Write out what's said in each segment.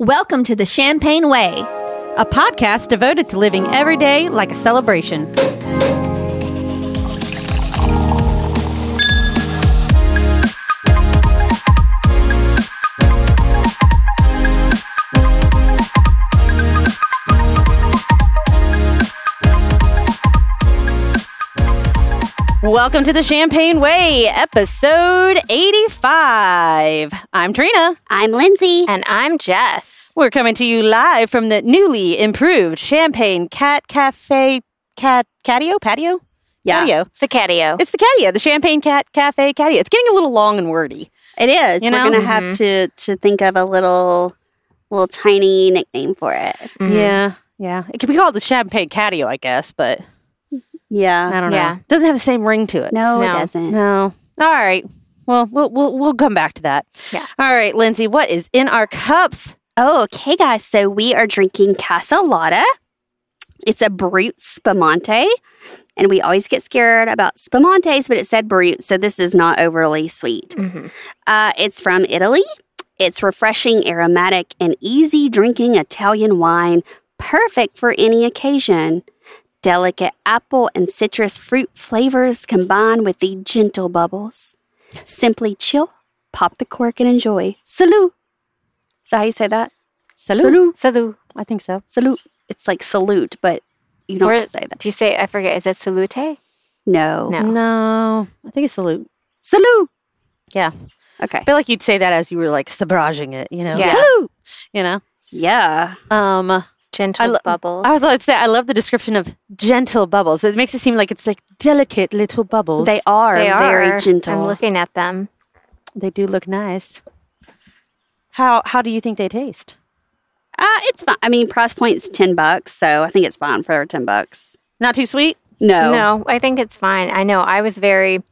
Welcome to the Champagne Way. a podcast devoted to living every day like a celebration. Welcome to the Champagne Way, episode 85. I'm Trina. I'm Lindsay. And I'm Jess. We're coming to you live from the newly improved Champagne Cat Cafe Cat Catio Patio. Yeah. Catio. It's the catio. It's the Catio, the Champagne Cat Cafe Catio. It's getting a little long and wordy. It is. You We're know? gonna have to to think of a little little tiny nickname for it. Mhm. Yeah, yeah. It could be called the Champagne Catio, I guess, but Yeah. I don't know. Yeah. Doesn't have the same ring to it. No, No. it doesn't. No. All right. Well, we'll we'll we'll come back to that. Yeah. All right, Lindsay. What is in our cups? Oh, okay, guys. So we are drinking Casalata. It's a Brut Spumante. And we always get scared about Spumantes, but it said Brut, so this is not overly sweet. Mhm. Uh, it's from Italy. It's refreshing, aromatic, and easy drinking Italian wine, perfect for any occasion. Delicate apple and citrus fruit flavors combine with the gentle bubbles. Simply chill, pop the cork, and enjoy. Salute. Is that how you say that? Salute. Salute. Salute. I think so. Salute. It's like salute, but you don't Or- say that. Do you say, I forget, is it salute? No. No. No, I think it's salute. Salute. Yeah. Okay. I feel like you'd say that as you were like sabraging it, you know? Yeah. Salute! You know? Yeah. Um, Gentle I lo- bubbles. I was about to say, I love the description of gentle bubbles. It makes it seem like it's like delicate little bubbles. They are they very are. gentle. I'm looking at them. They do look nice. How how do you think they taste? Uh, it's fine. I mean, price point's 10 bucks, so I think it's fine for 10 bucks. Not too sweet? No. No, I think it's fine. I know. I was very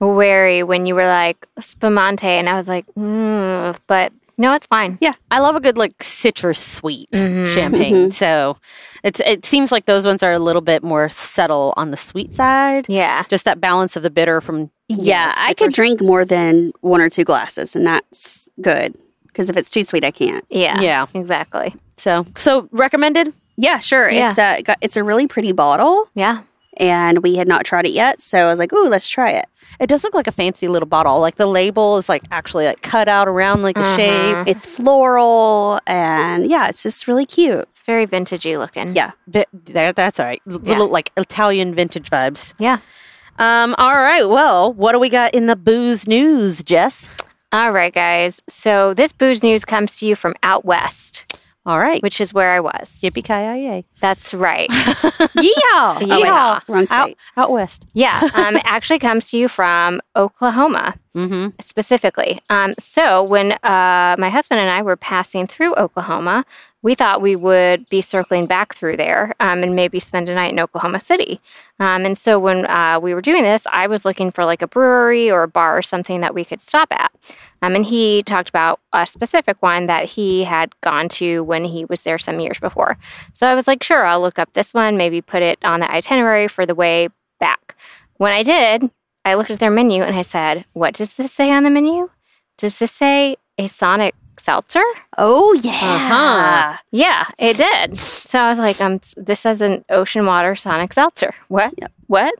wary when you were like spumante, and I was like, mm, but no, it's fine. Yeah, I love a good like citrus sweet Mhm. champagne. So it's it seems like those ones are a little bit more subtle on the sweet side. Yeah. Just that balance of the bitter from Yeah, know, I could drink more than one or two glasses, and that's good. Because if it's too sweet, I can't. Yeah. Yeah. Exactly. So so recommended. Yeah, sure. Yeah. It's a it's a really pretty bottle, Yeah. and we had not tried it yet, so I was like, "Ooh, let's try it." It does look like a fancy little bottle. Like the label is like actually like cut out around like the Mhm. shape. It's floral, and yeah, it's just really cute. It's very vintagey looking. Yeah. Vi- there, that's all right. Little like Italian vintage vibes. Yeah. Um. All right. Well, what do we got in the booze news, Jess? All right, guys. So this booze news comes to you from out west, All right. which is where I was. Yippee ki yay! That's right. Yeah. Oh, wait, Yeah. wrong Out state. out west. Yeah, um, it actually comes to you from Oklahoma Mm-hmm. specifically. Um, so when uh, my husband and I were passing through Oklahoma, we thought we would be circling back through there um, and maybe spend a night in Oklahoma City. Um, and so when uh, we were doing this, I was looking for like a brewery or a bar or something that we could stop at. Um, and he talked about a specific one that he had gone to when he was there some years before. So I was like, sure, I'll look up this one, maybe put it on the itinerary for the way back. When I did, I looked at their menu and I said, What does this say on the menu? Does this say a Sonic seltzer? Oh yeah. Uh-huh. Yeah, it did. So I was like, um, This says an ocean water Sonic seltzer. What? Yep. What?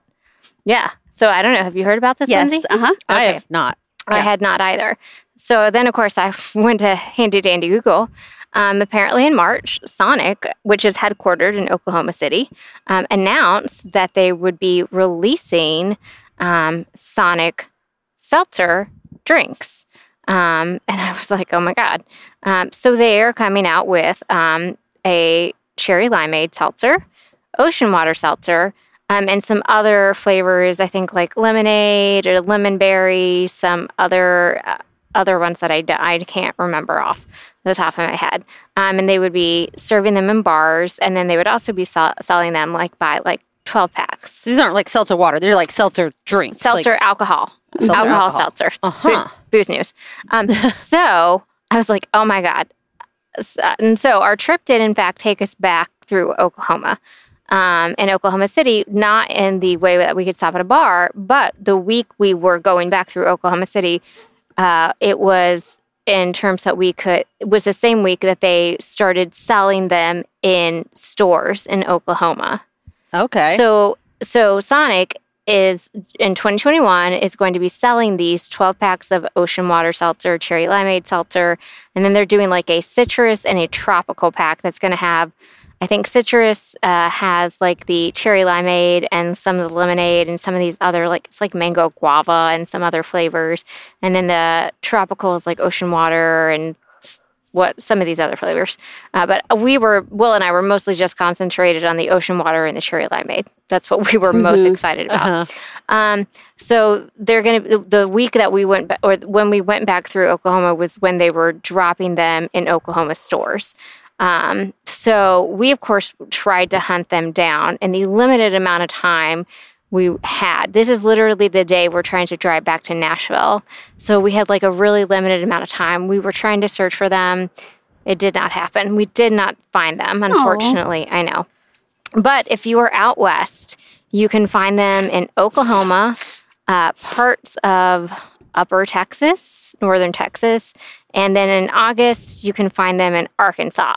Yeah. So I don't know. Have you heard about this, Yes. Lindsay? Uh huh. I have not. I had not either. So then, of course, I went to handy dandy Google. Um, apparently, in March, Sonic, which is headquartered in Oklahoma City, um, announced that they would be releasing um, Sonic seltzer drinks. Um, and I was like, oh my God. Um, so they are coming out with um, a cherry limeade seltzer, ocean water seltzer, um, and some other flavors. I think like lemonade or lemon berry, some other uh, other ones that I, I can't remember off the top of my head. Um, and they would be serving them in bars, and then they would also be sell- selling them like by like twelve packs. These aren't like seltzer water. They're like seltzer drinks. Seltzer Like, alcohol, Seltzer alcohol, alcohol. seltzer, Uh-huh. Boo- booze news. Um, so I was like, oh my god. Uh, And so our trip did in fact take us back through Oklahoma. Um, in Oklahoma City, not in the way that we could stop at a bar, but the week we were going back through Oklahoma City, uh, it was in terms that we could it was the same week that they started selling them in stores in Oklahoma. Okay. So so Sonic is in 2021 is going to be selling these 12 packs of ocean water seltzer, cherry limeade seltzer, and then they're doing like a citrus and a tropical pack that's going to have I think citrus uh, has like the cherry limeade and some of the lemonade and some of these other like it's like mango guava and some other flavors, and then the tropical is like ocean water and what some of these other flavors. Uh, but we were Will and I were mostly just concentrated on the ocean water and the cherry limeade. That's what we were most excited about. Uh-huh. Um, so they're going to the week that we went ba- or when we went back through Oklahoma was when they were dropping them in Oklahoma stores. Um, so we of course tried to hunt them down in the limited amount of time we had. This is literally the day we're trying to drive back to Nashville. So we had like a really limited amount of time. We were trying to search for them. It did not happen. We did not find them, unfortunately. I know. But if you are out west, you can find them in Oklahoma, uh, parts of upper Texas, northern Texas, and then in August, you can find them in Arkansas.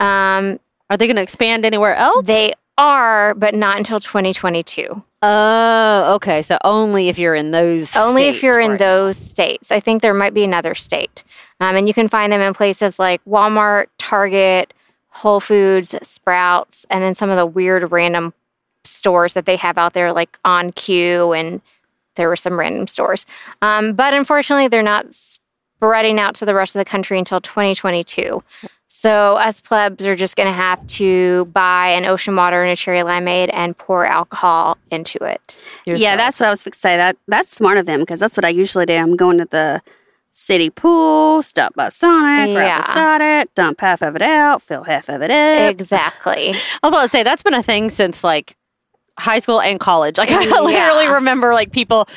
Um, Are they going to expand anywhere else? they are, but not until 2022. Oh, okay. So only if you're in those. Only if you're in right now. those states. I think there might be another state. Um, and you can find them in places like Walmart, Target, Whole Foods, Sprouts, and then some of the weird random stores that they have out there, like OnCue, and there were some random stores. Um, but unfortunately, they're not spreading out to the rest of the country until 2022. So us plebs are just going to have to buy an ocean water and a cherry limeade and pour alcohol into it. Yeah, that's what I was fixing to say. That that's smart of them because that's what I usually do. I'm going to the city pool, stop by Sonic, grab Yeah. a Sonic, dump half of it out, fill half of it up. Exactly. I was about to say that's been a thing since like high school and college. Like I literally remember like people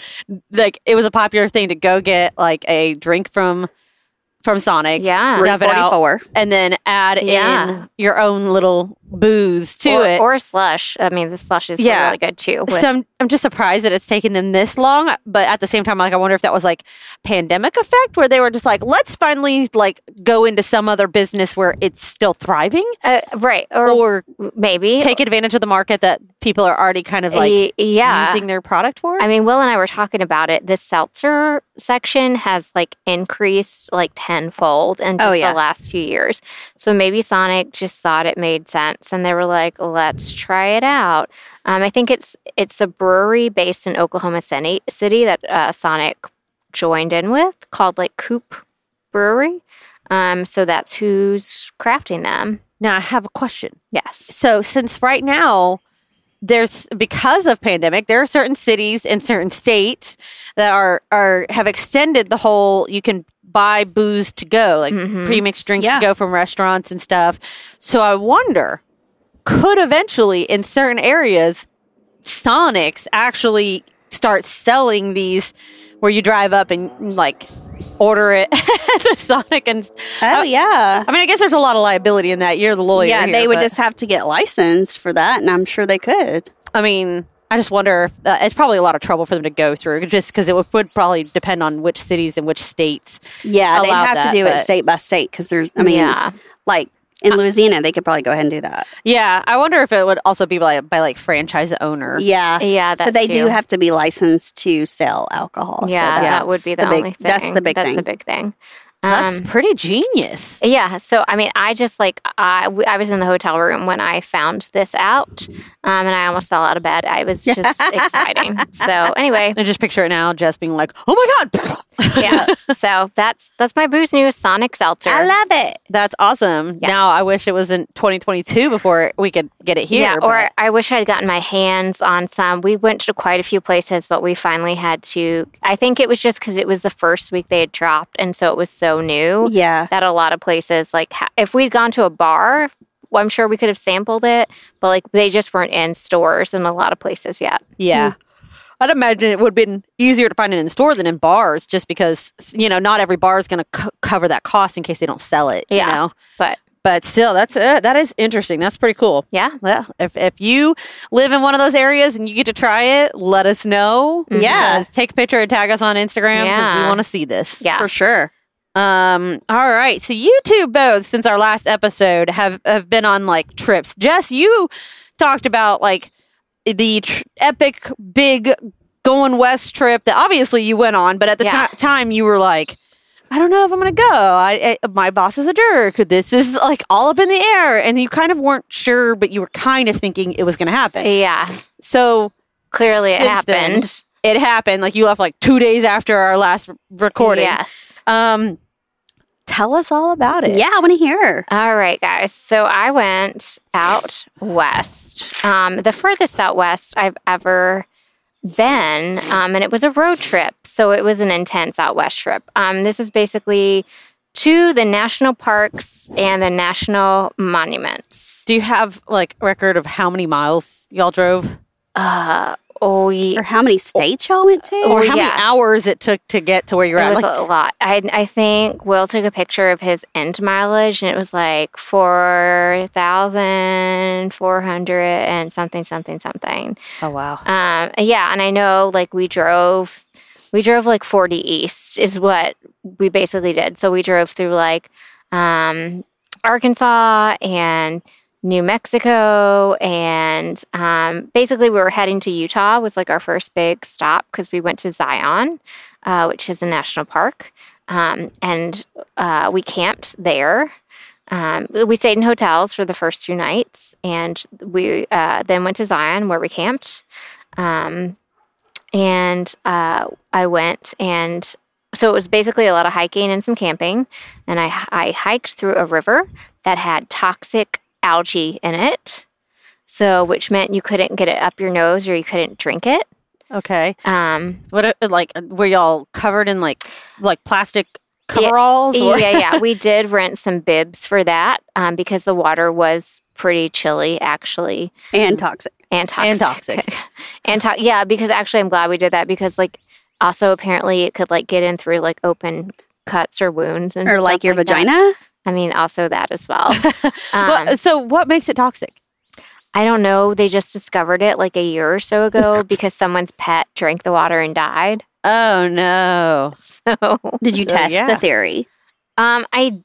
like it was a popular thing to go get like a drink from from Sonic. Yeah. dump it out, 44. and then add Yeah. in your own little booze to or, it. or slush. I mean, the slush is Yeah. really good too. with- so I'm, I'm just surprised that it's taken them this long, but at the same time, like I wonder if that was like pandemic effect, where they were just like, let's finally like go into some other business where it's still thriving, uh, right. Or, or maybe take advantage of the market that people are already kind of like yeah. using their product for. I mean, Will and I were talking about it. The seltzer section has like increased like tenfold in just Oh, yeah. the last few years. So maybe Sonic just thought it made sense, and they were like, "Let's try it out." Um, I think it's it's a brewery based in Oklahoma City, city that uh, Sonic joined in with called like Coop Brewery. Um, so that's who's crafting them. now I have a question. Yes. So since right now there's because of pandemic, there are certain cities and certain states that are are have extended the whole you can buy booze to go, like Mhm. pre-mixed drinks Yeah. to go from restaurants and stuff. So I wonder, could eventually in certain areas Sonics actually start selling these where you drive up and like order it at the Sonic and Oh yeah. I mean I guess there's a lot of liability in that. You're the lawyer. yeah, here, they would just have to get licensed for that, and I'm sure they could. I mean, I just wonder if uh, it's probably a lot of trouble for them to go through, just because it would, would probably depend on which cities and which states. Yeah, they'd have that, to do it state by state because there's. I mean, yeah. like in Louisiana, they could probably go ahead and do that. Yeah, I wonder if it would also be by, by like franchise owner. Yeah, Yeah. That but they too. do have to be licensed to sell alcohol. so Yeah, that would be the, big, only thing. That's the big That's thing. the big thing. That's Um, pretty genius. yeah. So, I mean, I just like, I, I was in the hotel room when I found this out um, and I almost fell out of bed. I was just exciting. So, anyway, I just picture it now, Jess being like, "Oh my god!" yeah. So, that's that's my booze news Sonic Seltzer. I love it. That's awesome. Yeah. Now I wish it was in 2022 before we could get it here. yeah, but- or I wish I'd gotten my hands on some. We went to quite a few places, but we finally had to. I think it was just because it was the first week they had dropped, and so it was so new. Yeah, that a lot of places like if we'd gone to a bar well, i'm sure we could have sampled it but like they just weren't in stores in a lot of places yet Yeah. I'd imagine it would have been easier to find it in store than in bars just because, you know, not every bar is going to co- cover that cost in case they don't sell it, Yeah. you know? but But still, that's uh, that is interesting. That's pretty cool. yeah Well, if, if you live in one of those areas and you get to try it, let us know. Yeah. Take a picture and tag us on Instagram because we want to see this. yeah for sure. Um, all right. So you two both, since our last episode, have have been on like trips. Jess, you talked about like the tr- epic big going west trip that obviously you went on, but at the Yeah. ti- time you were like, I don't know if I'm gonna go. I, I my boss is a jerk. This is like all up in the air, and you kind of weren't sure, but you were kind of thinking it was gonna happen. Yeah, So clearly it Since then, happened. it happened. Like you left like two days after our last recording. Yes. Um, tell us all about it. Yeah, I want to hear. All right, guys. So I went out west. Um, the furthest out west I've ever been, um, and it was a road trip. So it was an intense out west trip. Um, this was basically to the national parks and the national monuments. Do you have like a record of how many miles y'all drove, Uh, oh, Or how many states y'all went to? or Oh, how many hours it took to get to where you're It at? was Like, a lot. I I think Will took a picture of his end mileage, and it was like four thousand four hundred and something, something, something. oh wow. Um, yeah, and I know like we drove, we drove like forty east is what we basically did. So we drove through like um, Arkansas and New Mexico, and um, basically we were heading to Utah. Was like our first big stop because we went to Zion, uh, which is a national park, um, and uh, we camped there. Um, we stayed in hotels for the first two nights, and we uh, then went to Zion where we camped. Um, and uh, I went and so it was basically a lot of hiking and some camping. And I, I hiked through a river that had toxic algae in it. So, which meant you couldn't get it up your nose or you couldn't drink it. Okay. Um, What uh, like were y'all covered in like like plastic coveralls? or- yeah, yeah. We did rent some bibs for that um, because the water was pretty chilly, actually. and toxic. and toxic. And toxic. and to- yeah, because actually I'm glad we did that because like also apparently it could like get in through like open cuts or wounds and Or like your that. vagina. I mean also that as well. Well, Um, so what makes it toxic? I don't know. They just discovered it like a year or so ago because someone's pet drank the water and died. Oh no! So Did you So, test yeah. the theory? um I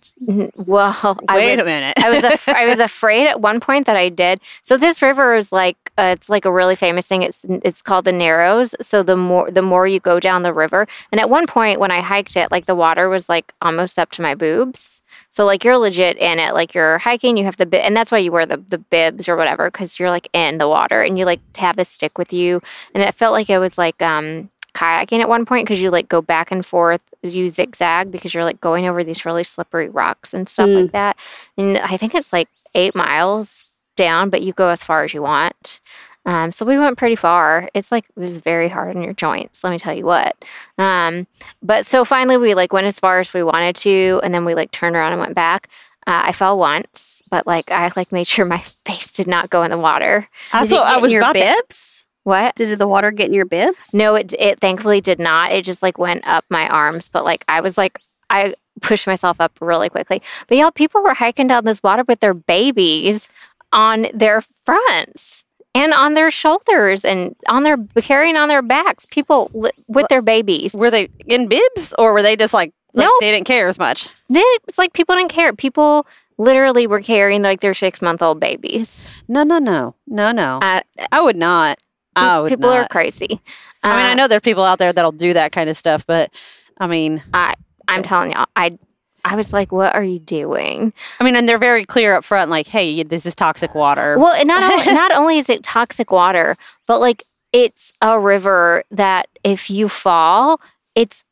well I Wait was, a minute. I was af- I was afraid at one point that I did. So this river is like uh, it's like a really famous thing. It's it's called the Narrows. So the more the more you go down the river, and at one point when I hiked it, like the water was like almost up to my boobs. So like you're legit in it. Like you're hiking, you have the bib, and that's why you wear the the bibs or whatever because you're like in the water and you like have a stick with you, and it felt like it was like um kayaking at one point because you like go back and forth you zigzag because you're like going over these really slippery rocks and stuff Mm. like that and i think it's like eight miles down but you go as far as you want um, so we went pretty far it's like it was very hard on your joints let me tell you what um, but so finally we like went as far as we wanted to and then we like turned around and went back uh, i fell once but like i like made sure my face did not go in the water That's what I was your about to. bibs? what Did the water get in your bibs? No, it it thankfully did not. It just like went up my arms, but like I was like I pushed myself up really quickly. But y'all, people were hiking down this water with their babies on their fronts and on their shoulders and on their carrying on their backs. People li- with their babies. Were they in bibs or were they just like, like Nope. they didn't care as much? It's like people didn't care. People literally were carrying like their six month old babies. No, no, no, no, no. Uh, I would not. I would people not. are crazy. I mean, I Uh, know there's people out there that'll do that kind of stuff, but I mean, I I'm telling y'all, I I was like, what are you doing? I mean, and they're very clear up front, like, "Hey, this is toxic water." Well, and not only, not only is it toxic water, but like it's a river that if you fall, it's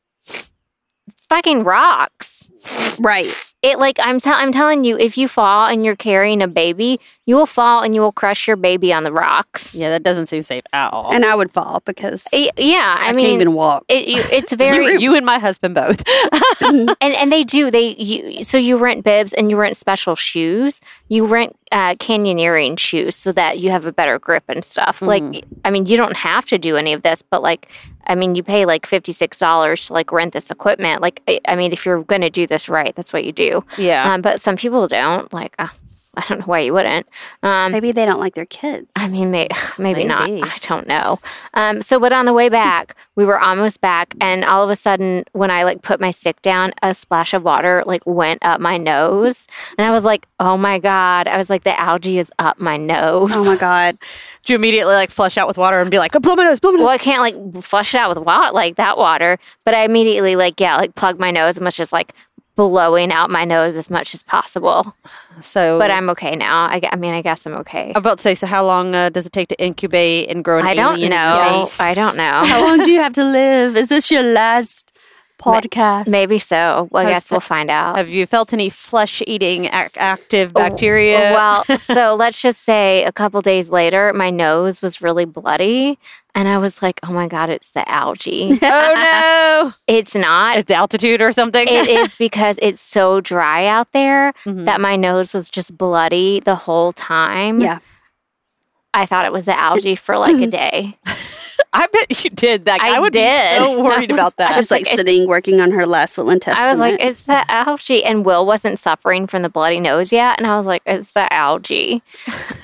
fucking rocks. Right. It like I'm tell I'm telling you, if you fall and you're carrying a baby, you will fall and you will crush your baby on the rocks. yeah, that doesn't seem safe at all. And I would fall because Y- Yeah, I, I, mean, can't even walk. it, you, it's very you, you and my husband both. and and they do they you so you rent bibs and you rent special shoes you rent uh, canyoneering shoes so that you have a better grip and stuff like i mean you don't have to do any of this but like i mean you pay like $56 to like rent this equipment. Like i, I mean if you're gonna do this right that's what you do. Yeah. um, but some people don't. Like uh, I don't know why you wouldn't. Um, Maybe they don't like their kids. I mean, may, maybe, not. I don't know. Um, so, but on the way back, we were almost back, and all of a sudden, when I like put my stick down, a splash of water like went up my nose, and I was like, "Oh my god!" I was like, "The algae is up my nose." oh my god. Do you immediately like flush out with water and be like, oh, blow my nose, blow my nose? Well, I can't like flush it out with water, like that water, but I immediately like yeah, like plug my nose and was just like blowing out my nose as much as possible. So, But I'm okay now. I, I mean, I guess I'm okay. I'm about to say, so how long uh, does it take to incubate and grow an I don't alien know. face? I don't know. How long do you have to live? Is this your last podcast? Maybe so. Well, I guess we'll find out. Have you felt any flesh-eating ac- active bacteria? Well, so let's just say a couple days later, my nose was really bloody. And I was like, oh my God, it's the algae. oh no. it's not. it's the altitude or something. It is because it's so dry out there Mhm. that my nose was just bloody the whole time. Yeah. I thought it was the algae for like a day. I bet you did that. I would did. be so worried about that. She's like like, sitting working on her last will and testament. I was like, it's the algae. And Will wasn't suffering from the bloody nose yet. And I was like, it's the algae.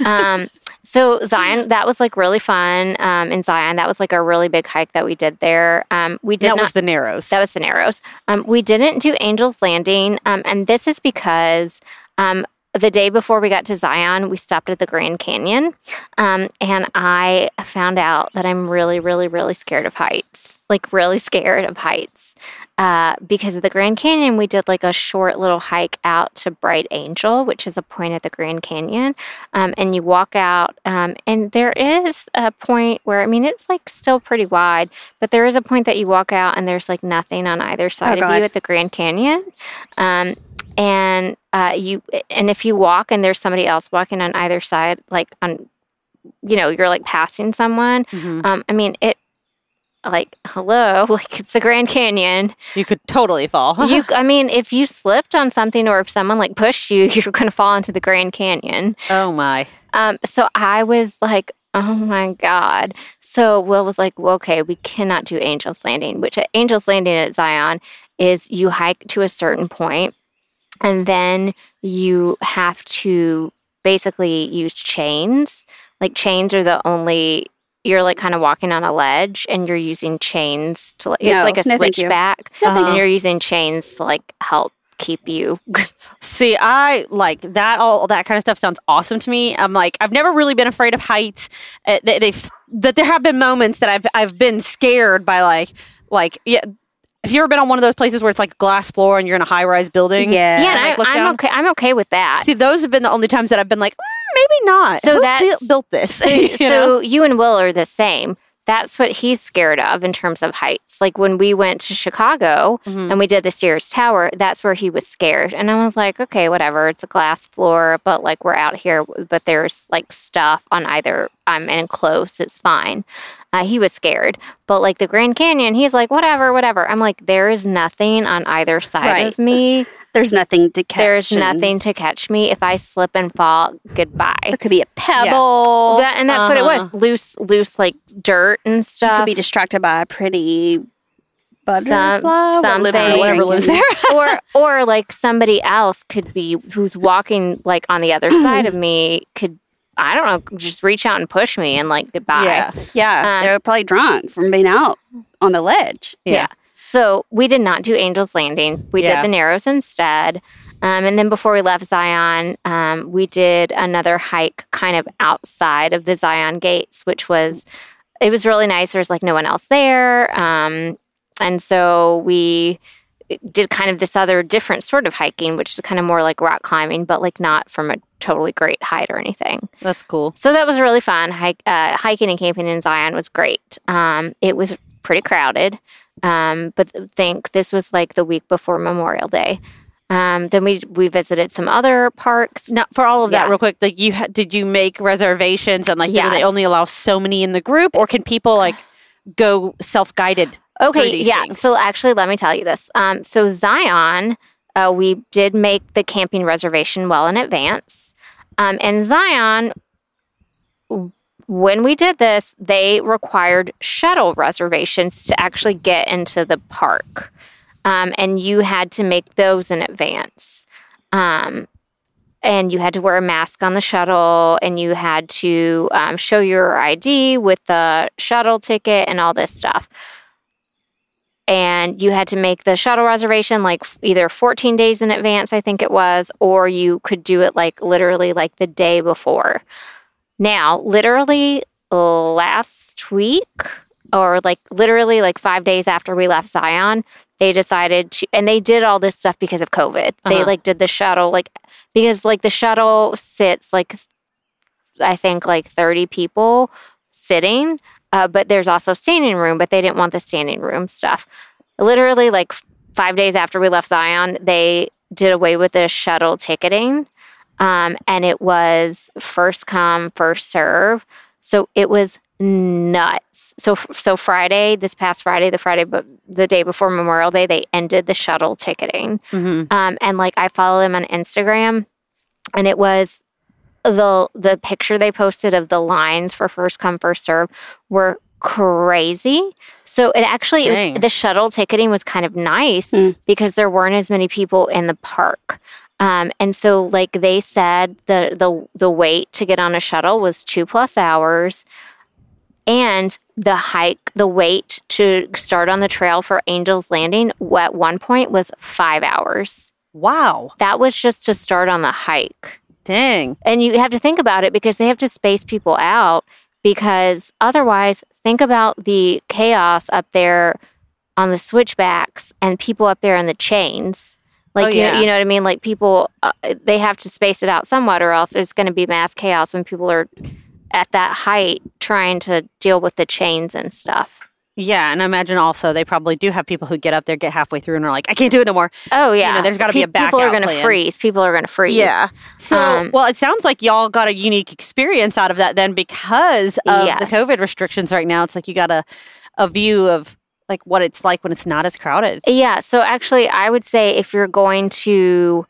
um, so Zion, that was like really fun. Um, in Zion, that was like a really big hike that we did there. Um, we did that not was the Narrows. That was the Narrows. Um, we didn't do Angel's Landing, um, and this is because um, the day before we got to Zion, we stopped at the Grand Canyon, um, and I found out that I'm really, really, really scared of heights. Like really scared of heights. Uh, because of the Grand Canyon, we did like a short little hike out to Bright Angel, which is a point at the Grand Canyon. Um, and you walk out, um, and there is a point where, I mean, it's like still pretty wide, but there is a point that you walk out and there's like nothing on either side of God. you at the Grand Canyon. Um, and uh, you, and if you walk and there's somebody else walking on either side, like on, you know, you're like passing someone. Mhm. Um, I mean, it, like, hello, like it's the Grand Canyon. You could totally fall. you, I mean, if you slipped on something or if someone like pushed you, you're going to fall into the Grand Canyon. oh my. Um, so I was like, oh my God. So Will was like, well, okay, we cannot do Angel's Landing, which at Angel's Landing at Zion is you hike to a certain point and then you have to basically use chains. Like chains are the only you're like kind of walking on a ledge and you're using chains to like it's like a no, thank you. switchback No, and you. you're using chains to like help keep you See, I like that. All that kind of stuff sounds awesome to me. I'm like, I've never really been afraid of heights. Uh, they, they've that there have been moments that I've I've been scared by like like yeah. Have you ever been on one of those places where it's like glass floor and you're in a high rise building? yeah. yeah, like, and look I, I'm down? okay. I'm okay with that. See, those have been the only times that I've been like, mm, maybe not. So Who that's- built, built this. So, you so know? you and Will are the same. That's what he's scared of in terms of heights. Like when we went to Chicago Mhm. and we did the Sears Tower, that's where he was scared. And I was like, okay, whatever. It's a glass floor, but like we're out here, but there's like stuff on either. I'm in close. It's fine. Uh, he was scared. But like the Grand Canyon, he's like, whatever, whatever. I'm like, there is nothing on either side Right. of me. There's nothing to catch. There's and nothing to catch me. If I slip and fall, goodbye. There could be a pebble. That, and that's what it Uh-huh. was loose, loose like dirt and you stuff. could be distracted by a pretty butterfly. Some- lives something. the whatever lives there. or or like somebody else could be who's walking like on the other side of me could I don't know just reach out and push me and like goodbye. yeah. Yeah, Um, they were probably drunk from being out on the ledge. Yeah. So we did not do Angel's Landing. We Yeah. did the Narrows instead. Um, and then before we left Zion, um, we did another hike kind of outside of the Zion gates, which was it was really nice. There's like no one else there, um, and so we did kind of this other different sort of hiking, which is kind of more like rock climbing, but like not from a totally great height or anything. That's cool. So that was really fun. Hike, uh, hiking and camping in Zion was great. Um, it was pretty crowded, um, but think this was like the week before Memorial Day. Um, then we we visited some other parks. Now, for all of that, Yeah. real quick, like you ha- did you make reservations and like do they only allow so many in the group, or can people like go self guided? Okay, these yeah. things. So actually, let me tell you this. Um, so Zion, uh, we did make the camping reservation well in advance, um, and Zion. When we did this, they required shuttle reservations to actually get into the park, um, and you had to make those in advance. Um, and you had to wear a mask on the shuttle and you had to um, show your id with the shuttle ticket and all this stuff and you had to make the shuttle reservation like either 14 days in advance i think it was or you could do it like literally like the day before now literally last week or like literally like five days after we left zion they decided to and they did all this stuff because of covid they Uh-huh. like did the shuttle like because like the shuttle sits like i think like 30 people sitting uh, but there's also standing room but they didn't want the standing room stuff. Literally like five days after we left zion they did away with the shuttle ticketing um, and it was first come first serve. So it was nuts. So so friday this past friday the friday but the day before memorial day they ended the shuttle ticketing. Hmm um, and like I follow them on Instagram, and it was the the picture they posted of the lines for first come first serve were crazy. So it actually it was- the shuttle ticketing was kind of nice Hmm. because there weren't as many people in the park. Um, and so like they said the the the wait to get on a shuttle was two plus hours and the hike the wait to start on the trail for Angels Landing at one point was five hours. Wow. That was just to start on the hike. Dang. And you have to think about it because they have to space people out because otherwise, think about the chaos up there on the switchbacks and people up there in the chains. Like, Oh, you, you know what I mean? Like, people, uh, they have to space it out somewhat, or else there's going to be mass chaos when people are at that height trying to deal with the chains and stuff. Yeah, and I imagine also they probably do have people who get up there, get halfway through, and are like, "I can't do it no more." Oh, yeah. there's gotta be a back. People are gonna freeze. People are going to freeze. Yeah. So, Um, well, it sounds like y'all got a unique experience out of that then because of the COVID restrictions right now. It's like you got a, a view of like what it's like when it's not as crowded. Yeah. So actually, I would say if you're going to,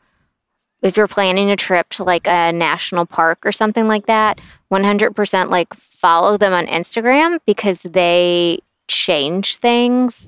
if you're planning a trip to like a national park or something like that, 100% like follow them on Instagram because they change things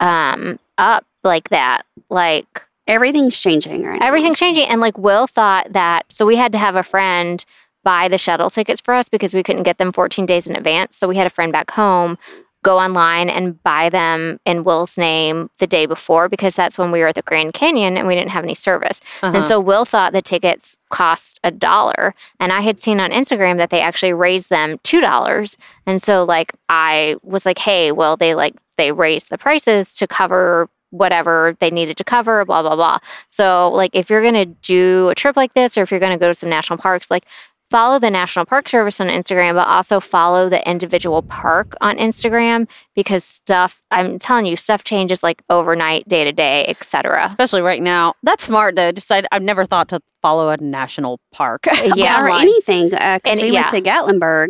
um, up like that. Like Everything's changing right now. everything's changing. And like Will thought that, so we had to have a friend buy the shuttle tickets for us because we couldn't get them 14 days in advance. So we had a friend back home go online and buy them in Will's name the day before because that's when we were at the Grand Canyon and we didn't have any service. And Uh-huh. so Will thought the tickets cost a dollar. And I had seen on Instagram that they actually raised them $2. And so like I was like, hey, well, they like, they raised the prices to cover whatever they needed to cover, blah, blah, blah. So, like, if you're going to do a trip like this, or if you're going to go to some national parks, like, follow the National Park Service on Instagram, but also follow the individual park on Instagram because stuff, I'm telling you, stuff changes like overnight, day to day, etc. Especially right now. That's smart though. Just I, I've never thought to follow a national park. Yeah. or anything uh, because And- we yeah. went to Gatlinburg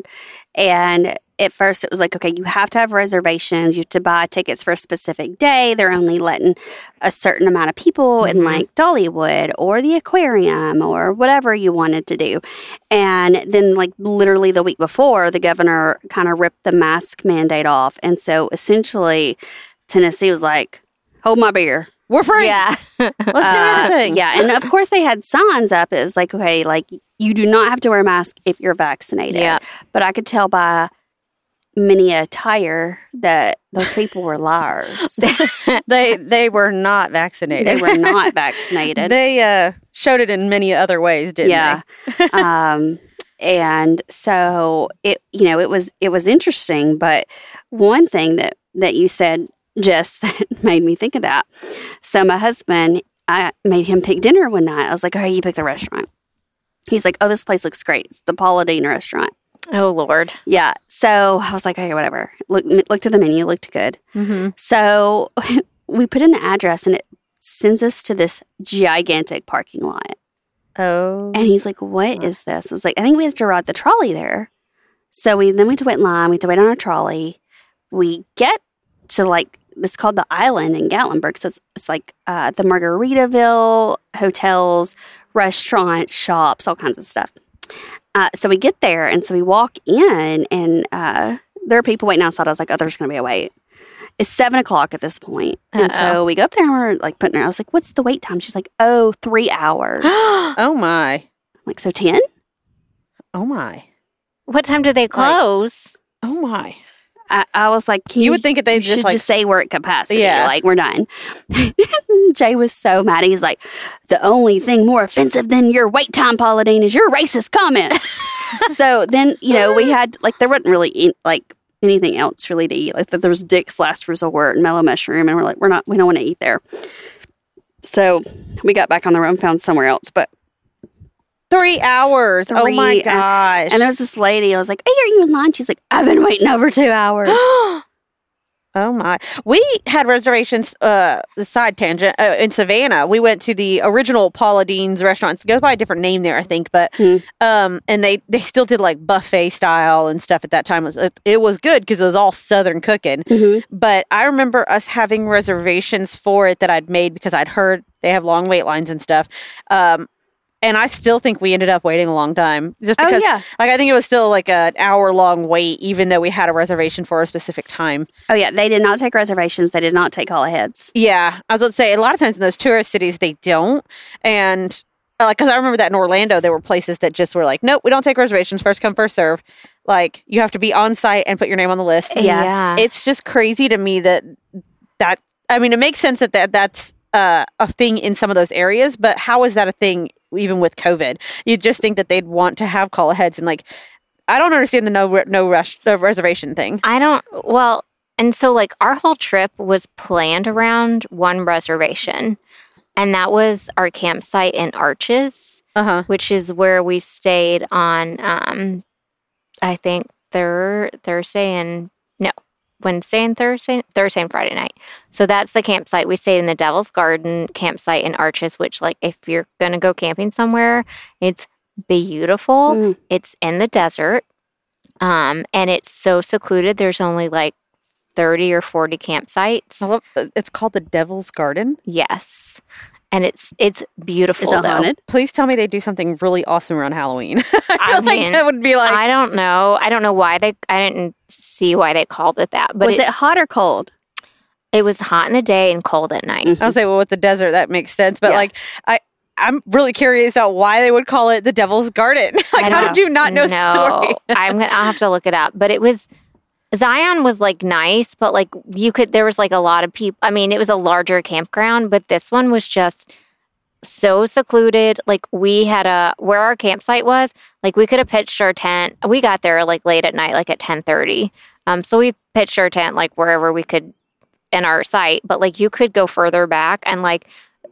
and at first it was like okay you have to have reservations you have to buy tickets for a specific day they're only letting a certain amount of people in Mhm. like dollywood or the aquarium or whatever you wanted to do and then like literally the week before the governor kind of ripped the mask mandate off and so essentially tennessee was like hold my beer We're free. Yeah. Let's do uh. Yeah, and of course they had signs up. It was like, okay, like you do not have to wear a mask if you're vaccinated. Yeah. But I could tell by many attire that those people were liars. They they were not vaccinated. they were not vaccinated. they uh, showed it in many other ways, didn't yeah. um, and so it, you know, it was it was interesting. But one thing that that you said, just that made me think of that. So my husband, I made him pick dinner one night. I was like, "Okay, you pick the restaurant." He's like, "Oh, this place looks great. It's the Paula Deen restaurant." Oh, Lord. Yeah. So I was like, "Okay, whatever." Look, looked at the menu, looked good. Mm-hmm. So we put in the address, and it sends us to this gigantic parking lot. Oh. And he's like, "What is this?" I was like, "I think we have to ride the trolley there." So we then we had to wait in line. We had to wait on a trolley. We get to like it's called the Island in Gatlinburg. So it's, it's like uh, the Margaritaville hotels, restaurants, shops, all kinds of stuff. Uh, so we get there, and so we walk in, and uh, there are people waiting outside. I was like, "Oh, there's going to be a wait." It's seven o'clock at this point, and so we go up there and we're like putting her. I was like, "What's the wait time?" She's like, "Oh, three hours." oh my. Like, so 10? Oh my. What time do they close? Oh my. I, I was like, can You would think that they'd just, like, just say we're at capacity. Yeah. Like, we're done. Jay was so mad. He's like, the only thing more offensive than your wait time, Paula Deen, is your racist comments. so then, you know, we had, like, there wasn't really, like, anything else really to eat. Like, there was Dick's Last Resort and Mellow Mushroom, and we're like, we're not, we don't want to eat there. So we got back on the road and found somewhere else. But Three hours. oh my gosh. And there was this lady. I was like, "Hey, are you in line?" She's like, "I've been waiting over two hours." Oh my! We had reservations. Uh, the side tangent uh, in Savannah. We went to the original Paula Deen's restaurant. It goes by a different name there, I think, but Hmm. um, and they they still did like buffet style and stuff at that time. It was it, it was good because it was all Southern cooking. Mhm. But I remember us having reservations for it that I'd made because I'd heard they have long wait lines and stuff. Um, and I still think we ended up waiting a long time just Oh, because, yeah. like, I think it was still like an hour long wait, even though we had a reservation for a specific time. oh yeah, they did not take reservations. They did not take call aheads. Yeah, I was going to say a lot of times in those tourist cities they don't, and uh, like because I remember that in Orlando there were places that just were like, nope, we don't take reservations, first come first serve. Like you have to be on site and put your name on the list. Yeah. yeah. It's just crazy to me that that I mean it makes sense that, that that's uh, a thing in some of those areas, but how is that a thing even with COVID? You just think that they'd want to have call aheads and like. I don't understand the no no rush uh, reservation thing. I don't, well, and so like our whole trip was planned around one reservation, and that was our campsite in Arches, Uh huh. which is where we stayed on, um, I think, thir- Thursday and no, Wednesday and Thursday, Thursday and Friday night. So that's the campsite. We stayed in the Devil's Garden campsite in Arches, which, like, if you're going to go camping somewhere, it's beautiful. Mm. It's in the desert. Um, and it's so secluded. There's only like 30 or 40 campsites. Love, it's called the Devil's Garden. Yes. And it's it's beautiful. Is it though. haunted? Please tell me they do something really awesome around Halloween. I I feel like mean, that would be like I don't know. I don't know why they I didn't see why they called it that. But was it, hot or cold? it was hot in the day and cold at night. I'll say, well, with the desert, that makes sense. But Yeah. like, I I'm really curious about why they would call it the Devil's Garden. like, how did you not know the story? I'm gonna. I'll have to look it up. But it was Zion was like nice, but like you could. There was like a lot of people. I mean, it was a larger campground, but this one was just so secluded. Like we had a where our campsite was. Like we could have pitched our tent. We got there like late at night, like at ten thirty. Um, so we pitched our tent like wherever we could in our site, but like you could go further back and like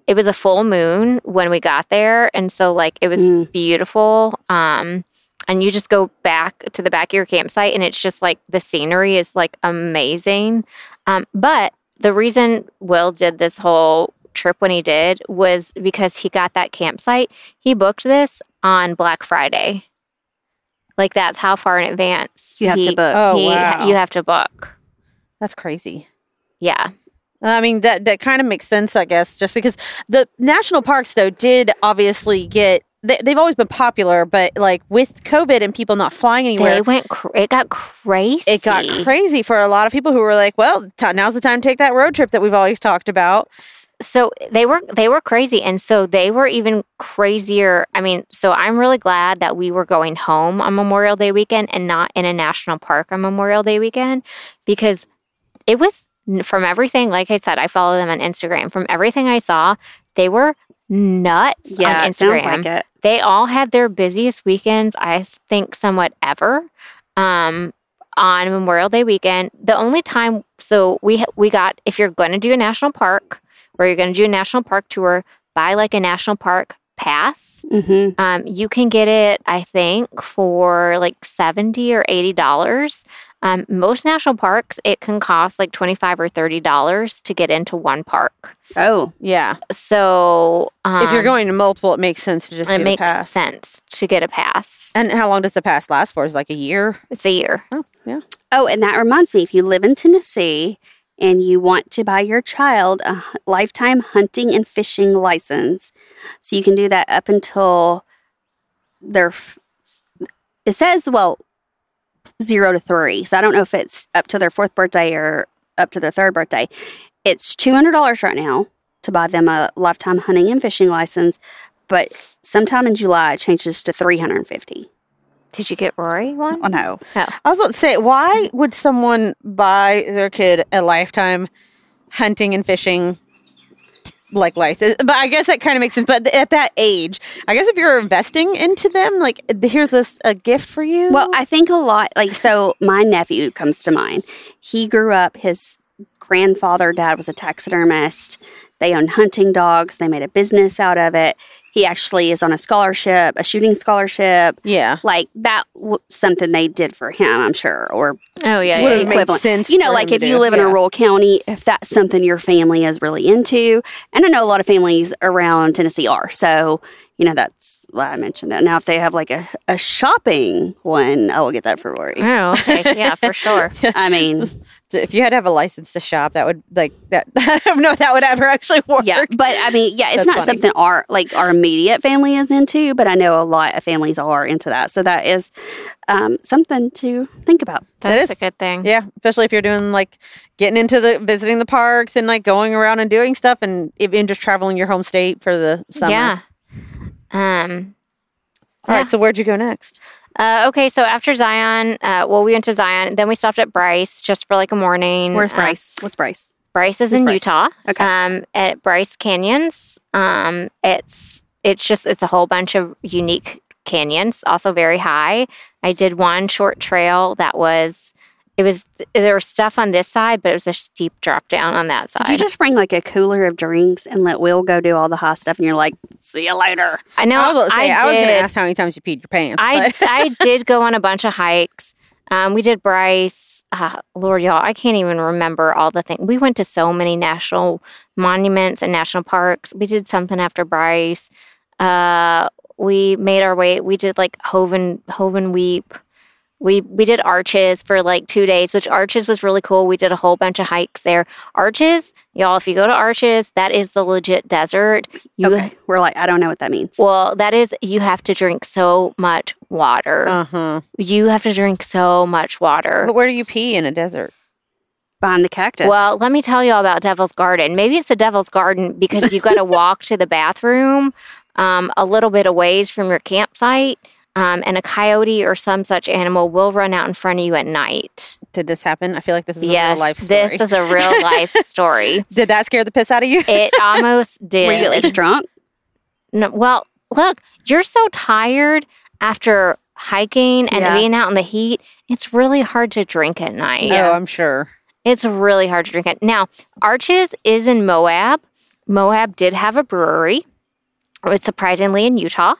it was a full moon when we got there and so like it was Mm. beautiful um and you just go back to the back of your campsite and it's just like the scenery is like amazing um but the reason will did this whole trip when he did was because he got that campsite he booked this on black friday like that's how far in advance You have to book. Oh, he- wow. you have to book That's crazy. yeah I mean that that kind of makes sense, I guess, just because the national parks though did obviously get they, they've always been popular, but like with COVID and people not flying anywhere, They went. Cr- it got crazy. it got crazy for a lot of people who were like, "Well, t- now's the time to take that road trip that we've always talked about." So they were they were crazy, and so they were even crazier. I mean, so I'm really glad that we were going home on Memorial Day weekend and not in a national park on Memorial Day weekend because it was from everything. Like I said, I follow them on Instagram. From everything I saw, they were nuts yeah, on it sounds Instagram. like it. they all had their busiest weekends i think somewhat ever um, on memorial day weekend the only time so we we got if you're going to do a national park or you're going to do a national park tour buy like a national park pass hmm um, you can get it i think for like 70 or 80 dollars um, most national parks it can cost like 25 or 30 dollars to get into one park Oh, Yeah, so um, if you're going to multiple, it makes sense to just it get a makes pass. sense to get a pass And how long does the pass last for? Is it like a year? it's a year Oh, yeah. oh, and that reminds me. If you live in Tennessee and you want to buy your child a lifetime hunting and fishing license, so you can do that up until their. f- It says well, zero to three. So I don't know if it's up to their fourth birthday or up to their third birthday. It's two hundred dollars right now to buy them a lifetime hunting and fishing license. but sometime in July it changes to 350. Did you get Rory one? Oh no. I was about to say, why would someone buy their kid a lifetime hunting and fishing like license? But I guess that kind of makes sense. But at that age, I guess if you're investing into them, like here's this a gift for you. Well, I think a lot like so my nephew comes to mind. He grew up his grandfather dad was a taxidermist. They owned hunting dogs. They made a business out of it. He actually is on a scholarship, a shooting scholarship. yeah, Like that was something they did for him, I'm sure, or Oh yeah, yeah, made sense You know, like if you do. live in Yeah. a rural county, if that's something your family is really into, and I know a lot of families around Tennessee are, so you know that's why I mentioned it. Now, if they have like a, a shopping one, I will get that for Rory. Oh, okay. Yeah, for sure. I mean, if you had to have a license to shop, that would like that. I don't know if that would ever actually work. yeah, but I mean, yeah, it's That's not funny. something our like our immediate family is into, but I know a lot of families are into that, so that is um, something to think about. That's is- a good thing. Yeah, especially if you're doing like getting into the visiting the parks and like going around and doing stuff, and even just traveling your home state for the summer. Yeah. Um. All Yeah. right. So where'd you go next? Uh, okay. So after Zion, uh, well, we went to Zion. Then we stopped at Bryce just for like a morning. Where's Uh, Bryce? What's Bryce? Bryce is in Bryce? Utah. Okay. Um, at Bryce Canyons. Um, it's it's just it's a whole bunch of unique canyons, also very high. I did one short trail that was it was there was stuff on this side, but it was a steep drop down on that side. Did you just bring like a cooler of drinks and let Will go do all the hot stuff, and you're like, "See you later." I know. I was, gonna say, I, was going to ask how many times you peed your pants. I I did go on a bunch of hikes. Um, we did Bryce. Uh, Lord, y'all, I can't even remember all the things. We went to so many national monuments and national parks. We did something after Bryce. Uh, we made our way. We did like Hoven Hovenweep. We we did Arches for like two days, which Arches was really cool. We did a whole bunch of hikes there. Arches, y'all, if you go to Arches, that is the legit desert. You okay, we're like, I don't know what that means. well, that is you have to drink so much water. uh huh. You have to drink so much water. But where do you pee in a desert? Behind the cactus. Well, let me tell you all about Devil's Garden. Maybe it's the Devil's Garden because you got to walk to the bathroom um, a little bit away from your campsite, um, and a coyote or some such animal will run out in front of you at night. Did this happen? I feel like this is a real life story. this is a real life story. Did that scare the piss out of you? It almost did. were you at least drunk? No, well, look, you're so tired after hiking and Yeah. being out in the heat. It's really hard to drink at night. Oh, I'm sure. It's really hard to drink it. Now, Arches is in Moab. Moab did have a brewery. It's surprisingly in Utah.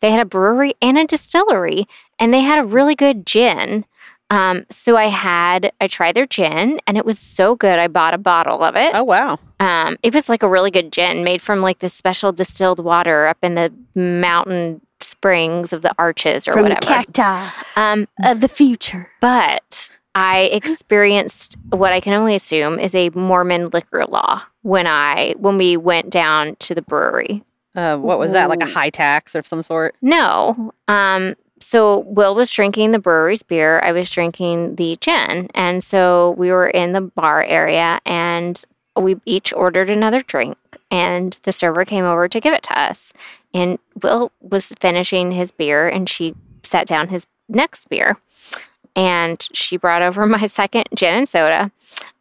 They had a brewery and a distillery, and they had a really good gin. Um, so I had I tried their gin, and it was so good. I bought a bottle of it. Oh wow. Um, it was like a really good gin made from like this special distilled water up in the mountain springs of the Arches or From whatever. the cacti um, of the future. but I experienced what I can only assume is a Mormon liquor law when I when we went down to the brewery. Uh, what was that? Like a high tax of some sort? No. Um so Will was drinking the brewery's beer, I was drinking the gin. And so we were in the bar area and we each ordered another drink and the server came over to give it to us. And Will was finishing his beer and she set down his next beer. And she brought over my second gin and soda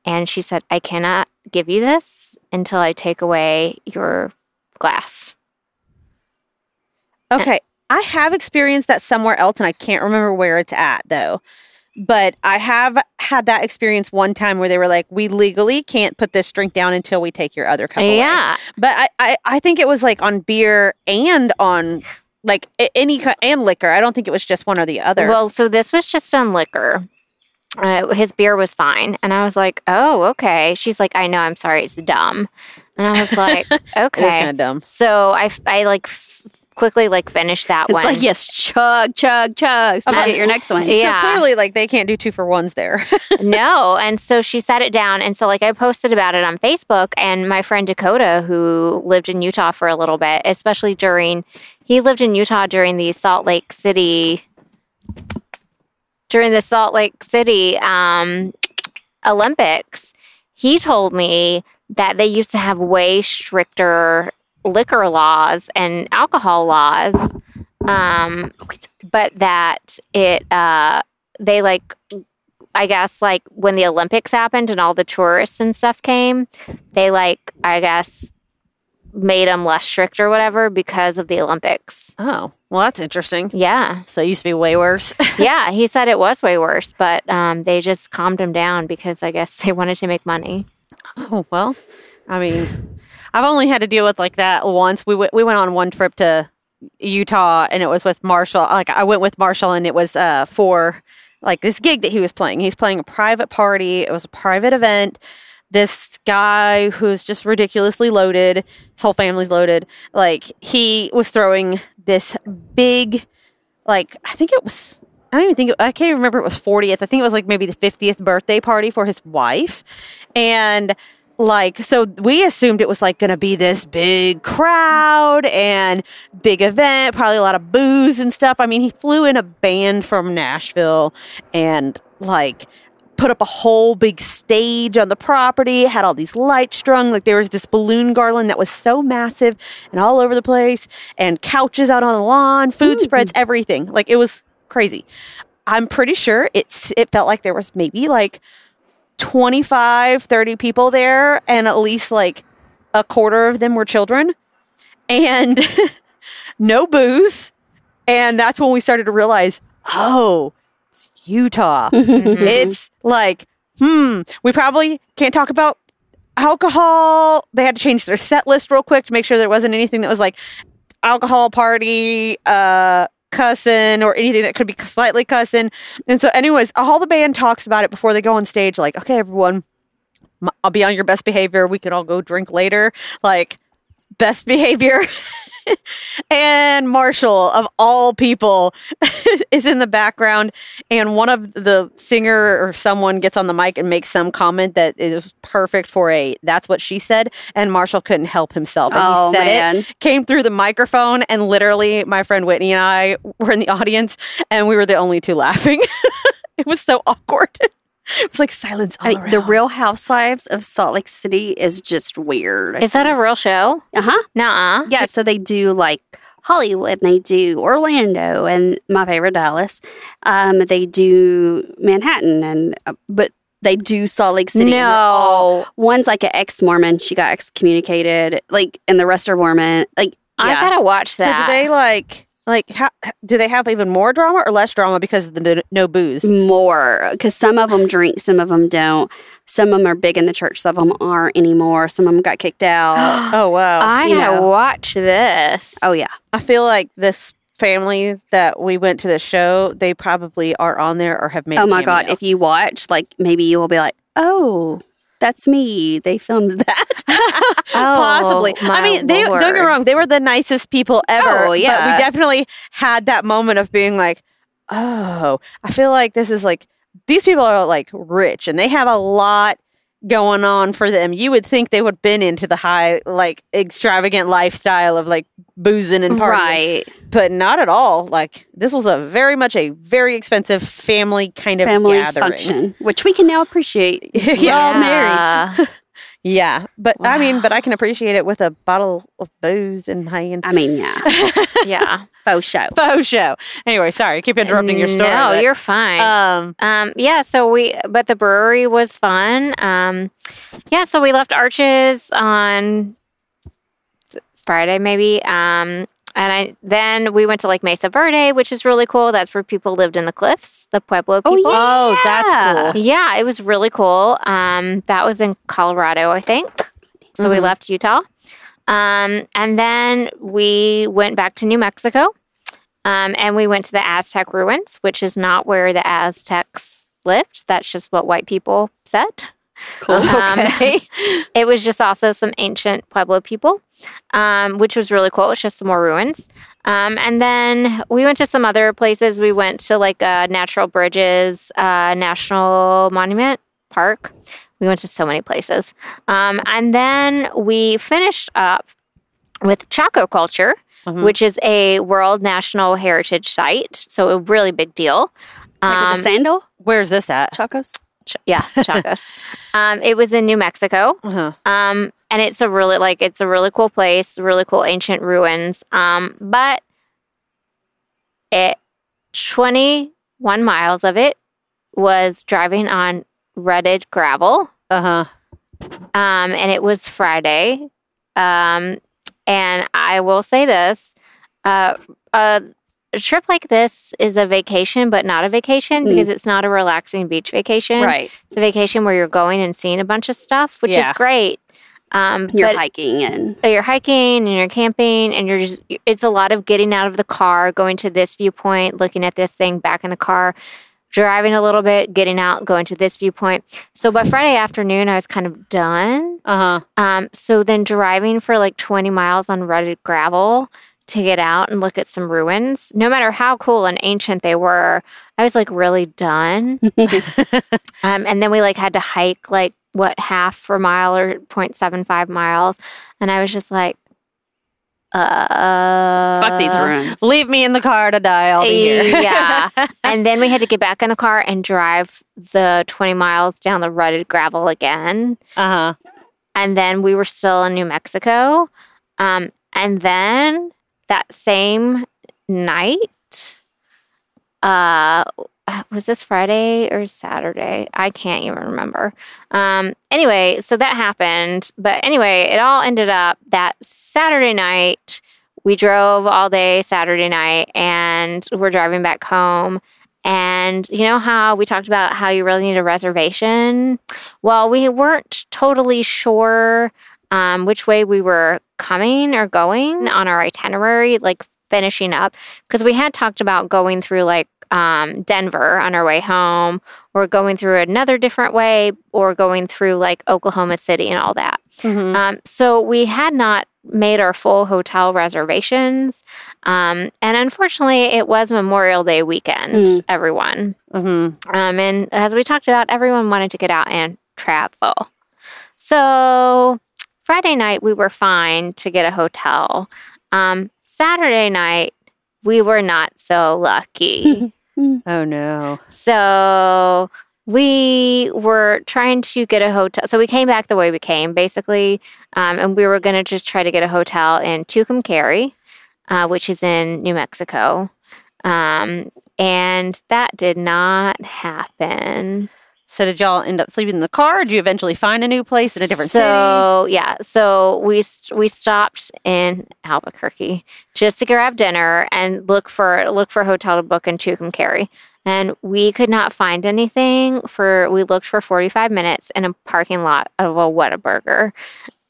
and she said, I cannot give you this until I take away your glass. Okay. I have experienced that somewhere else and I can't remember where it's at though. But I have had that experience one time where they were like, we legally can't put this drink down until we take your other cup away. Yeah. But I, I, I think it was like on beer and on like any and liquor. I don't think it was just one or the other. Well, so this was just on liquor. Uh, his beer was fine. And I was like, oh, okay. She's like, I know, I'm sorry, it's dumb. And I was like, it okay. kind of dumb. So I, I like f- quickly like finish that It's one. It's like, yes, chug, chug, chug. So Okay. get your next one. Yeah. So clearly, like they can't do two for ones there. no. And so she set it down. And so, like, I posted about it on Facebook. And my friend Dakota, who lived in Utah for a little bit, especially during, he lived in Utah during the Salt Lake City, during the Salt Lake City um, Olympics. He told me that they used to have way stricter liquor laws and alcohol laws, um, but that it uh, they like I guess like when the Olympics happened and all the tourists and stuff came, they like I guess made them less strict or whatever because of the Olympics. Oh, well, that's interesting. Yeah, So it used to be way worse. yeah. He said it was way worse, but um, they just calmed him down because I guess they wanted to make money. oh well, I mean, I've only had to deal with like that once. We w- we went on one trip to Utah, and it was with Marshall. Like I went with Marshall, and it was uh for like this gig that he was playing. He's playing a private party. It was a private event. This guy who's just ridiculously loaded, his whole family's loaded. Like he was throwing this big, like I think it was. I don't even think I can't even remember it was 40th. I think it was like maybe the 50th birthday party for his wife. And like so we assumed it was like going to be this big crowd and big event, probably a lot of booze and stuff. I mean, he flew in a band from Nashville and like put up a whole big stage on the property, had all these lights strung. Like there was this balloon garland that was so massive and all over the place, and couches out on the lawn, food spreads, everything. Like it was crazy. I'm pretty sure it's it felt like there was maybe like 25, 30 people there, and at least like a quarter of them were children, and no booze. And that's when we started to realize, oh, it's Utah. It's like, hmm, we probably can't talk about alcohol. They had to change their set list real quick to make sure there wasn't anything that was like alcohol party, uh, cussing or anything that could be slightly cussing. And so, anyways, all the band talks about it before they go on stage. Like, okay, everyone, I'll be on your best behavior. We can all go drink later. Like, best behavior. and Marshall, of all people, is in the background. And one of the singer or someone gets on the mic and makes some comment that is perfect for a that's what she said. And Marshall couldn't help himself. And Oh, he said man. it, came through the microphone, and literally, my friend Whitney and I were in the audience, and we were the only two laughing. it was so awkward. It was like silence all I mean, the. Real Housewives of Salt Lake City is just weird. Is that a real show? Uh huh. Nuh-uh. Yeah, so they do like Hollywood, they do Orlando, and my favorite Dallas. Um, they do Manhattan, and uh, but they do Salt Lake City. and they're all- No. one's like an ex Mormon. She got excommunicated. Like, and the rest are Mormon. Like, I gotta watch So that. do they like like how, do they have even more drama or less drama because of the no, no booze? more because some of them drink, some of them don't. Some of them are big in the church, some of them aren't anymore. Some of them got kicked out. Oh wow! I you gotta know. watch this. oh yeah, I feel like this family that we went to the show, they probably are on there or have made. oh a my god! If you watch, like maybe you will be like, oh, that's me. They filmed that. Oh, Possibly. Oh, my I mean, they don't get me wrong. They were the nicest people ever. Oh, yeah. But we definitely had that moment of being like, oh, I feel like this is like these people are like rich and they have a lot going on for them. You would think they would have been into the high, like extravagant lifestyle of like boozing and partying, right. but not at all. Like this was a very much a very expensive family kind of Family gathering. function, which we can now appreciate. We're Yeah. all married. Yeah. But I mean, but I can appreciate it with a bottle of booze in my hand. I mean, yeah, yeah. faux show. faux show. Anyway, sorry, keep interrupting your story. No, but, you're fine. um Um, yeah, so we, but the brewery was fun. Um, yeah, so we left Arches on Friday, maybe. Um, and I then we went to like Mesa Verde, which is really cool. That's where people lived in the cliffs, the Pueblo Oh, people. yeah. Oh, that's cool. Yeah, it was really cool. Um, that was in Colorado, I think. So we Mhm. left Utah. Um, and then we went back to New Mexico. Um, and we went to the Aztec ruins, which is not where the Aztecs lived. That's just what white people said. Cool. Um, Okay. It was just also some ancient Pueblo people, um, which was really cool. It's just some more ruins. Um, and then we went to some other places. We went to like uh, Natural Bridges uh, National Monument Park. We went to so many places. Um, and then we finished up with Chaco Culture, Mhm. which is a World National Heritage Site. So a really big deal. Like with Um, the sandal, Where's this at? chacos. Ch- yeah, Chacos. um, it was in New Mexico. Uh-huh. Um, and it's a really like it's a really cool place, really cool ancient ruins. Um, but it twenty one miles of it was driving on rutted gravel. Uh huh. Um, and it was Friday. Um, and I will say this: uh, uh, a trip like this is a vacation, but not a vacation. Mm. because it's not a relaxing beach vacation. Right. It's a vacation where you're going and seeing a bunch of stuff, which Yeah. is great. Um, You're hiking and you're hiking and you're camping and you're just it's a lot of getting out of the car going to this viewpoint looking at this thing back in the car driving a little bit getting out going to this viewpoint so by friday afternoon i was kind of done Uh huh. um, so then driving for like 20 miles on rutted gravel to get out and look at some ruins no matter how cool and ancient they were i was like really done um, and then we like had to hike like what half a mile or 0.75 miles and i was just like uh fuck these ruins. Leave me in the car to die. I'll be here. yeah and then we had to get back in the car and drive the 20 miles down the rutted gravel again uh huh. and then we were still in New Mexico. Um, and then that same night, uh, was this Friday or Saturday? I can't even remember. Um, anyway, so that happened. But anyway, it all ended up that Saturday night. We drove all day Saturday night and we're driving back home. And you know how we talked about how you really need a reservation? Well, we weren't totally sure um, which way we were coming or going on our itinerary, like finishing up, because we had talked about going through like um, Denver on our way home, or going through another different way, or going through like Oklahoma City and all that. Mhm. Um, so we had not made our full hotel reservations. Um, and unfortunately, it was Memorial Day weekend, Mm. everyone. Mhm. Um, and as we talked about, everyone wanted to get out and travel. So Friday night, we were fine to get a hotel. Um, Saturday night, we were not so lucky. Oh no. so we were trying to get a hotel. So we came back the way we came, basically. Um, and we were going to just try to get a hotel in Tucumcari, uh, which is in New Mexico. Um, and that did not happen. So did y'all end up sleeping in the car? Or did you eventually find a new place in a different city? so, yeah, so we we stopped in Albuquerque just to grab dinner and look for look for a hotel to book in Tucumcari. And we could not find anything for we looked for 45 minutes in a parking lot of a Whataburger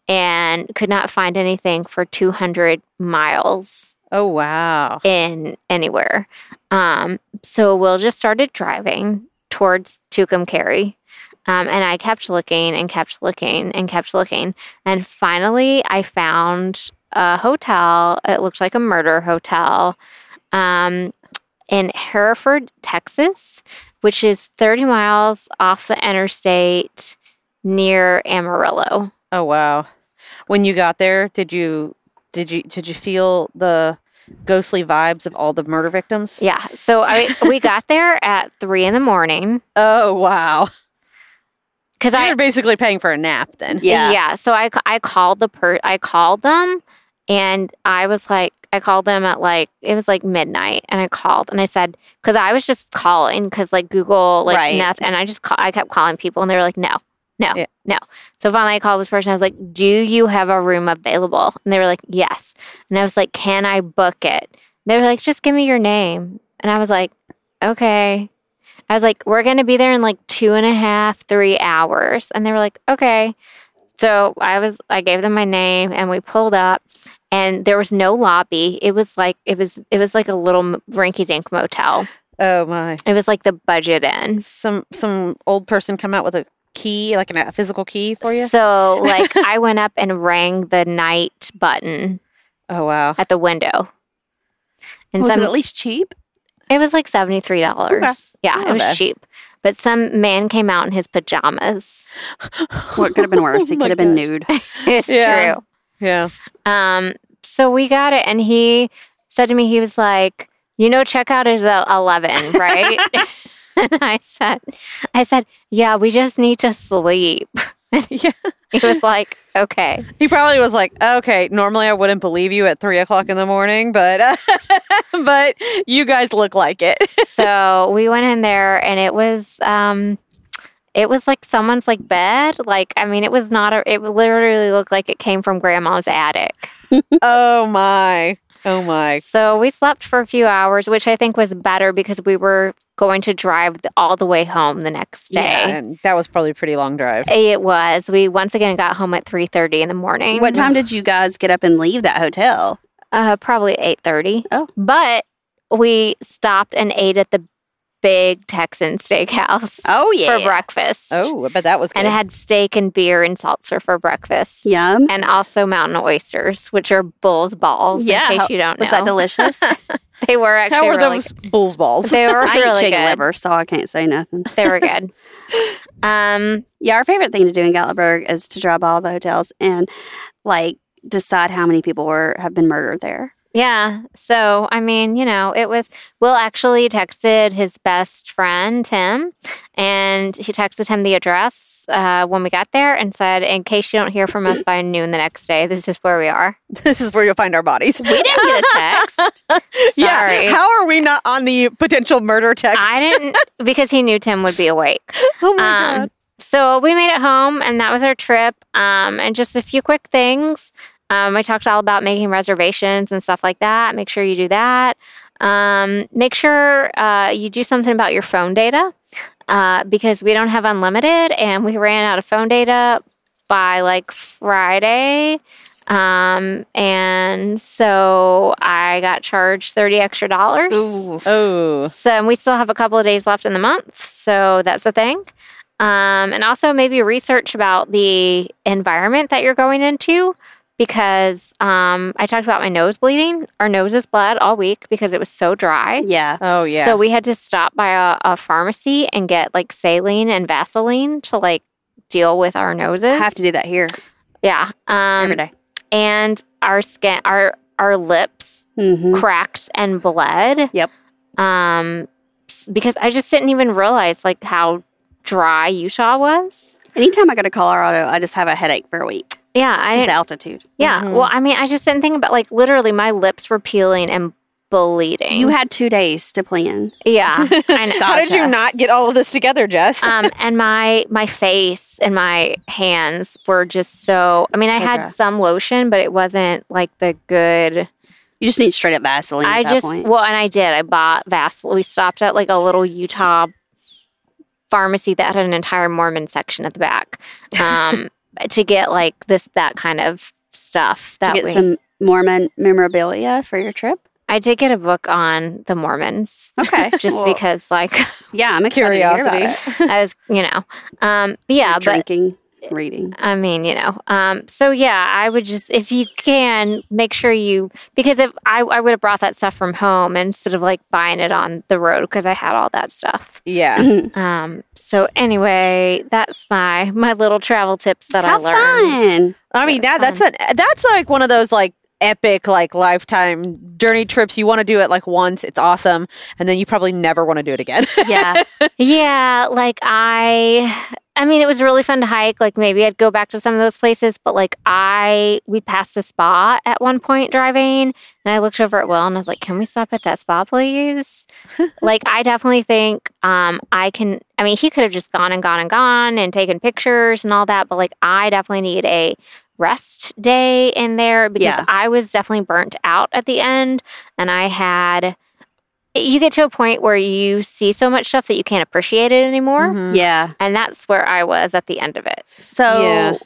and could not find anything for 200 miles? Oh wow. in anywhere. Um, so Will just started driving towards Tucumcari. Um, and I kept looking and kept looking and kept looking. And finally, I found a hotel. It looked like a murder hotel um, in Hereford, Texas, which is 30 miles off the interstate near Amarillo. Oh wow. When you got there, did you did you did you feel the ghostly vibes of all the murder victims? Yeah. So I we got there at three in the morning Oh wow. because I were basically paying for a nap then. Yeah. Yeah. So I, I called the per I called them and I was like I called them at like it was like midnight and I called and I said because I was just calling because like Google like Right. nothing and I just call, I kept calling people and they were like no no Yeah. no so finally I called this person I was like do you have a room available and they were like yes and I was like can I book it they were like just give me your name and I was like okay I was like we're gonna be there in like two and a half three hours and they were like okay so I was I gave them my name and we pulled up and there was no lobby. It was like it was it was like a little rinky dink motel. Oh my. It was like the budget inn. Some some old person come out with a key, like a physical key for you. So like I went up and rang the night button Oh wow. at the window. And Was some, it at least cheap? it was like seventy three dollars. Okay. Yeah, Not it was bad. cheap. But some man came out in his pajamas. What could have been worse? Oh he my could have been nude. It's Yeah. true. Yeah. Um, so we got it, and he said to me, he was like, "You know, checkout is at eleven, right?" And I said, "I said, yeah, we just need to sleep." Yeah. He was like, okay. He probably was like, okay, normally I wouldn't believe you at three o'clock in the morning, but but you guys look like it. so we went in there and it was um it was like someone's like bed like i mean it was not a it literally looked like it came from grandma's attic oh my. Oh my. so we slept for a few hours which i think was better because we were going to drive all the way home the next day Yeah, and that was probably a pretty long drive. it was we once again got home at 3.30 in the morning What time did you guys get up and leave that hotel? uh, probably 8.30 Oh. but we stopped and ate at the big texan steakhouse Oh yeah. for breakfast Oh, but that was good. and it had steak and beer and salsa for breakfast. Yum. And also mountain oysters, which are bull's balls. Yeah. In case you don't know, Was that delicious? they were actually How were really, those bull's balls? They were I eat really chicken good. liver, so I can't say nothing. They were good. um, Yeah, our favorite thing to do in Gatlinburg is to drive all the hotels and like decide how many people were have been murdered there. Yeah. So I mean, you know, it was. Will actually texted his best friend Tim, and he texted him the address uh, when we got there and said, "In case you don't hear from us by noon the next day, this is where we are." this is where you'll find our bodies. We didn't get a text. Yeah. How are we not on the potential murder text? I didn't because he knew Tim would be awake. oh my Um, god. So we made it home, and that was our trip. Um, and just a few quick things. Um, I talked all about making reservations and stuff like that. Make sure you do that. Um, make sure uh, you do something about your phone data uh, because we don't have unlimited, and we ran out of phone data by like Friday. Um, and so I got charged 30 extra dollars. Ooh. Oh. So and we still have a couple of days left in the month, so that's a thing. Um, and also maybe research about the environment that you're going into because um, I talked about my nose bleeding. Our noses bled all week because it was so dry. Yeah. Oh yeah. So we had to stop by a, a pharmacy and get like saline and Vaseline to like deal with our noses. I have to do that here yeah. Um, every day. and our skin, our our lips Mm-hmm. cracked and bled. Yep. Um, because I just didn't even realize like how dry Utah was. Anytime I go to Colorado, I just have a headache for a week. Yeah, I the didn't, altitude. yeah. Mhm. Well, I mean, I just didn't think about like literally my lips were peeling and bleeding. You had two days to plan. yeah. I know. How did you not get all of this together, Jess? um, and my my face and my hands were just so. I mean, I had dry. some lotion, but it wasn't like the good. You just need straight up Vaseline I that just point. well, and I did. I bought Vaseline. We stopped at like a little Utah pharmacy that had an entire Mormon section at the back um, to get like this that kind of stuff. to That get we, some Mormon memorabilia for your trip. I did get a book on the Mormons. Okay. Just Well, because, like, Yeah, I'm excited to hear about Curiosity. it. I was, you know, um, but yeah, but Drinking, reading. I mean, you know, um, so yeah, I would just, if you can, make sure you, because if I, I would have brought that stuff from home instead of like buying it on the road because I had all that stuff. yeah. Um, so anyway, that's my my little travel tips that How I learned. fun. I mean that that's a that's like one of those like epic like lifetime journey trips. You want to do it like once, it's awesome, and then you probably never want to do it again. Yeah. Yeah, like I I mean it was really fun to hike. Like maybe I'd go back to some of those places, but like I we passed a spa at one point driving and I looked over at Will and I was like, Can we stop at that spa please? like I definitely think um I can I mean he could have just gone and gone and gone and taken pictures and all that, but like I definitely need a rest day in there because Yeah. I was definitely burnt out at the end and I had you get to a point where you see so much stuff that you can't appreciate it anymore. Mhm. yeah. And that's where I was at the end of it. So Yeah.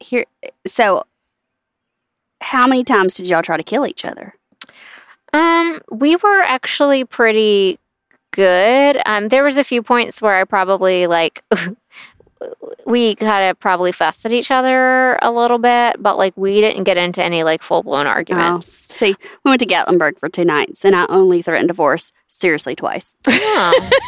here so how many times did y'all try to kill each other? Um, we were actually pretty good. Um, there was a few points where I probably like we kind of probably fussed at each other a little bit, but like we didn't get into any like full blown Oh. arguments. See, we went to Gatlinburg for two nights and I only threatened divorce seriously twice. Oh.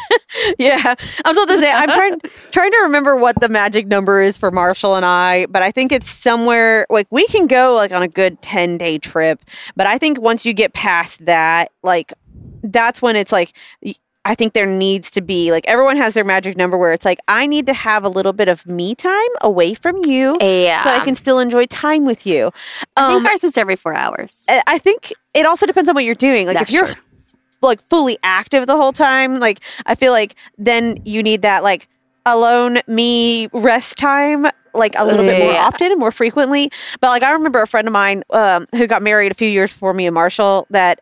Yeah, I'm supposed to say I'm trying trying to remember what the magic number is for Marshall and I, but I think it's somewhere like we can go like on a good ten day trip, but I think once you get past that, like that's when it's like y- I think there needs to be like everyone has their magic number where it's like I need to have a little bit of me time away from you Yeah. so I can still enjoy time with you. I Um, think ours is every four hours. I think it also depends on what you're doing. Like That's if you're true. like fully active the whole time, like I feel like then you need that like alone me rest time like a little bit more often and more frequently. But like I remember a friend of mine um, who got married a few years before me and Marshall that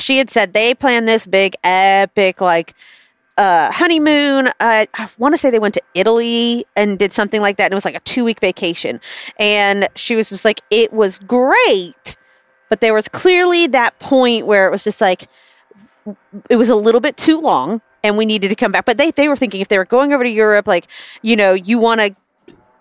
she had said they planned this big epic like uh, honeymoon. Uh, I want to say they went to Italy and did something like that. And it was like a two week vacation. And she was just like, it was great. But there was clearly that point where it was just like, it was a little bit too long and we needed to come back. But they, they were thinking if they were going over to Europe, like, you know, you want to,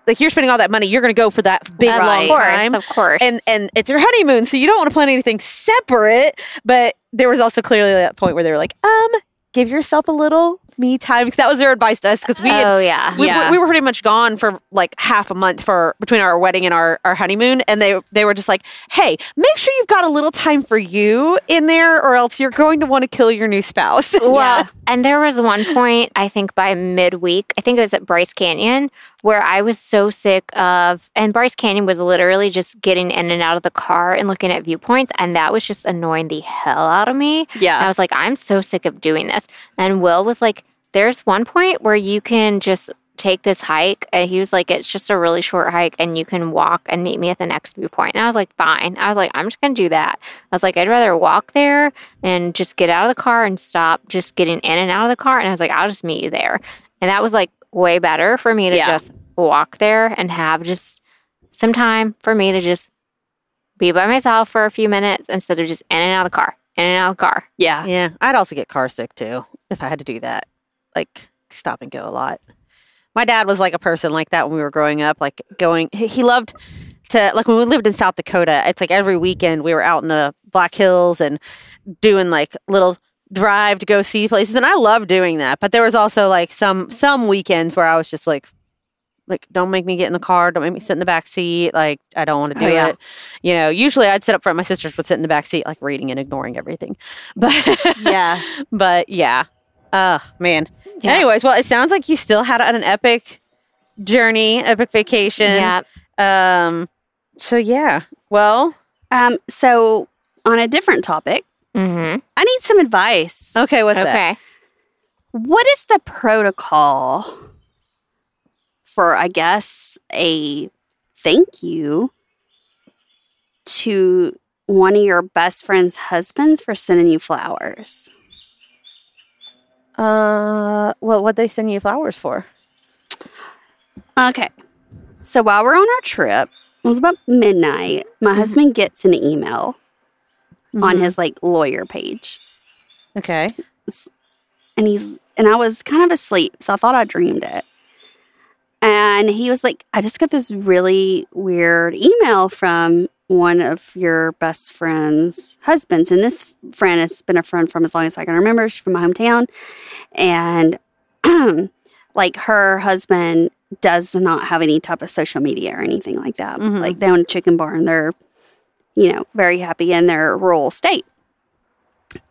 like, you're spending all that money, you're going to go for that big Of long course, time of course. and and it's your honeymoon, so you don't want to plan anything separate. But there was also clearly that point where they were like, um, give yourself a little me time because that was their advice to us because we had, oh yeah. we, Yeah. we were pretty much gone for like half a month for between our wedding and our, our honeymoon and they they were just like hey make sure you've got a little time for you in there or else you're going to want to kill your new spouse Well, Yeah. and there was one point, I think by midweek, I think it was at Bryce Canyon, where I was so sick of, and Bryce Canyon was literally just getting in and out of the car and looking at viewpoints. And that was just annoying the hell out of me. Yeah. And I was like, I'm so sick of doing this. And Will was like, there's one point where you can just take this hike. And he was like, it's just a really short hike and you can walk and meet me at the next viewpoint. And I was like, fine. I was like, I'm just going to do that. I was like, I'd rather walk there and just get out of the car and stop just getting in and out of the car. And I was like, I'll just meet you there. And that was like way better for me to Yeah. just walk there and have just some time for me to just be by myself for a few minutes instead of just in and out of the car, in and out of the car. yeah. yeah i'd also get car sick too if i had to do that like stop and go a lot my dad was like a person like that when we were growing up like going he he loved to like when we lived in south dakota it's like every weekend we were out in the black hills and doing like little drive to go see places and i love doing that but there was also like some some weekends where i was just like like don't make me get in the car don't make me sit in the back seat like i don't want to do Oh, yeah. it you know usually i'd sit up front my sisters would sit in the back seat like reading and ignoring everything but Yeah. but yeah Ugh, man Yeah. anyways well it sounds like you still had an epic journey epic vacation Yeah. um so yeah well Um, so on a different topic, Mm-hmm. I need some advice. okay what's that Okay. What is the protocol for, I guess, a thank you to one of your best friend's husbands for sending you flowers? uh well what they send you flowers for Okay. So while we're on our trip, it was about midnight. My husband gets an email on his like lawyer page. okay and he's and I was kind of asleep, so I thought I dreamed it. And he was like, I just got this really weird email from one of your best friend's husbands. And this friend has been a friend from as long as I can remember. She's from my hometown. And like her husband does not have any type of social media or anything like that. Mhm. Like they own a chicken barn. they're, you know, very happy in their rural state.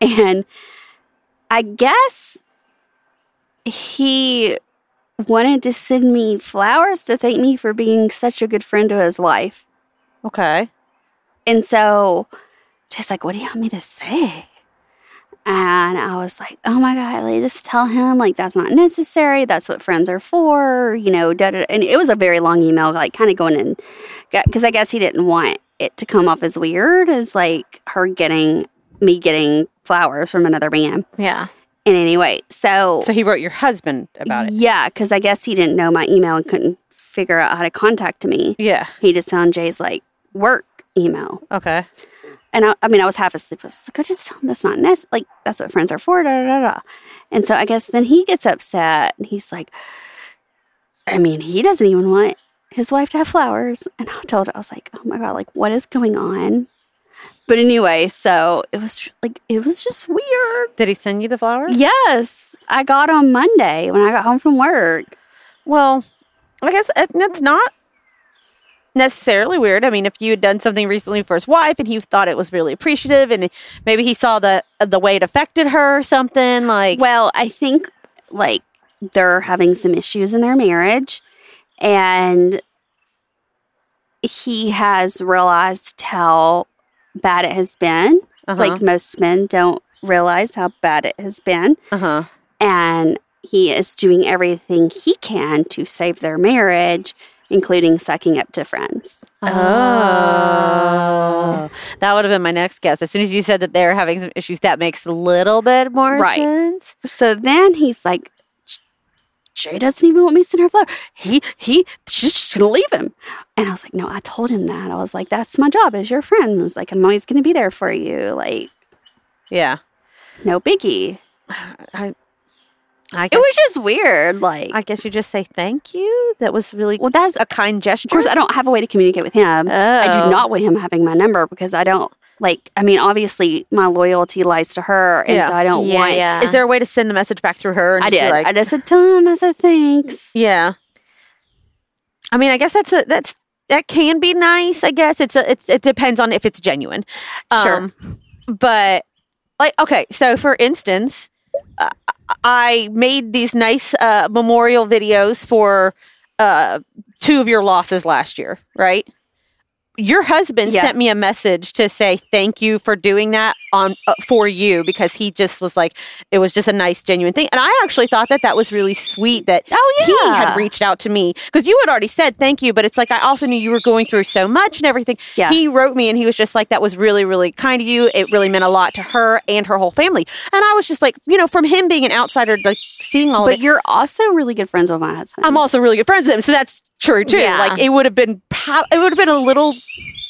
And I guess he wanted to send me flowers to thank me for being such a good friend to his wife. okay And so, just like, what do you want me to say? And I was like, oh my God, like, just tell him, like, that's not necessary. That's what friends are for, you know. Da, da, da. And it was a very long email, like, kind of going in, because I guess he didn't want it to come off as weird as like her getting me getting flowers from another man. Yeah. And anyway, so so he wrote your husband about it yeah, because I guess he didn't know my email and couldn't figure out how to contact me. yeah He just found Jay's like work email. okay And I, I mean, I was half asleep. I was like, I just tell him that's not necessary. Like, that's what friends are for. Da, da, da, da. And so I guess then he gets upset and he's like, I mean, he doesn't even want his wife to have flowers. And I told her, I was like, oh my God, like, what is going on? But anyway, so it was like, it was just weird. did he send you the flowers Yes, I got on Monday when I got home from work. Well, I guess uh, that's not necessarily weird. I mean, if you had done something recently for his wife and he thought it was really appreciative, and maybe he saw the the way it affected her or something like. Well, I think like they're having some issues in their marriage and he has realized how bad it has been. Uh-huh. Like most men don't realize how bad it has been. uh huh. And he is doing everything he can to save their marriage, including sucking up to friends. Oh, that would have been my next guess. As soon as you said that they're having some issues, that makes a little bit more Right. sense. So then he's like, Jay doesn't even want me to send her flower. He he she's just gonna leave him. And I was like, no, I told him that. I was like, that's my job as your friend. It's like I'm always gonna be there for you. Like, Yeah, no biggie. I, I It was just weird. Like, I guess you just say thank you. That was really well, that's a kind gesture. of course I don't have a way to communicate with him. I Oh. do not want him having my number because I don't like. I mean, obviously my loyalty lies to her, and Yeah. so I don't Yeah, want. yeah. Is there a way to send the message back through her? And I just be did. Like, I just said, tell him. I said thanks. yeah. I mean, I guess that's a that's that can be nice. I guess it's a it's it depends on if it's genuine. Sure. Um, but like okay, so for instance, uh, I made these nice uh, memorial videos for uh, two of your losses last year, right? Your husband Yeah. sent me a message to say thank you for doing that on uh, for you because he just was like it was just a nice genuine thing and I actually thought that that was really sweet that Oh, yeah. he had reached out to me because you had already said thank you but it's like I also knew you were going through so much and everything Yeah. he wrote me and he was just like that was really really kind of you it really meant a lot to her and her whole family and I was just like you know from him being an outsider like seeing all of But it you're also really good friends with my husband. I'm also really good friends with him, so that's true too. Yeah. Like it would have been, pro- it would have been a little,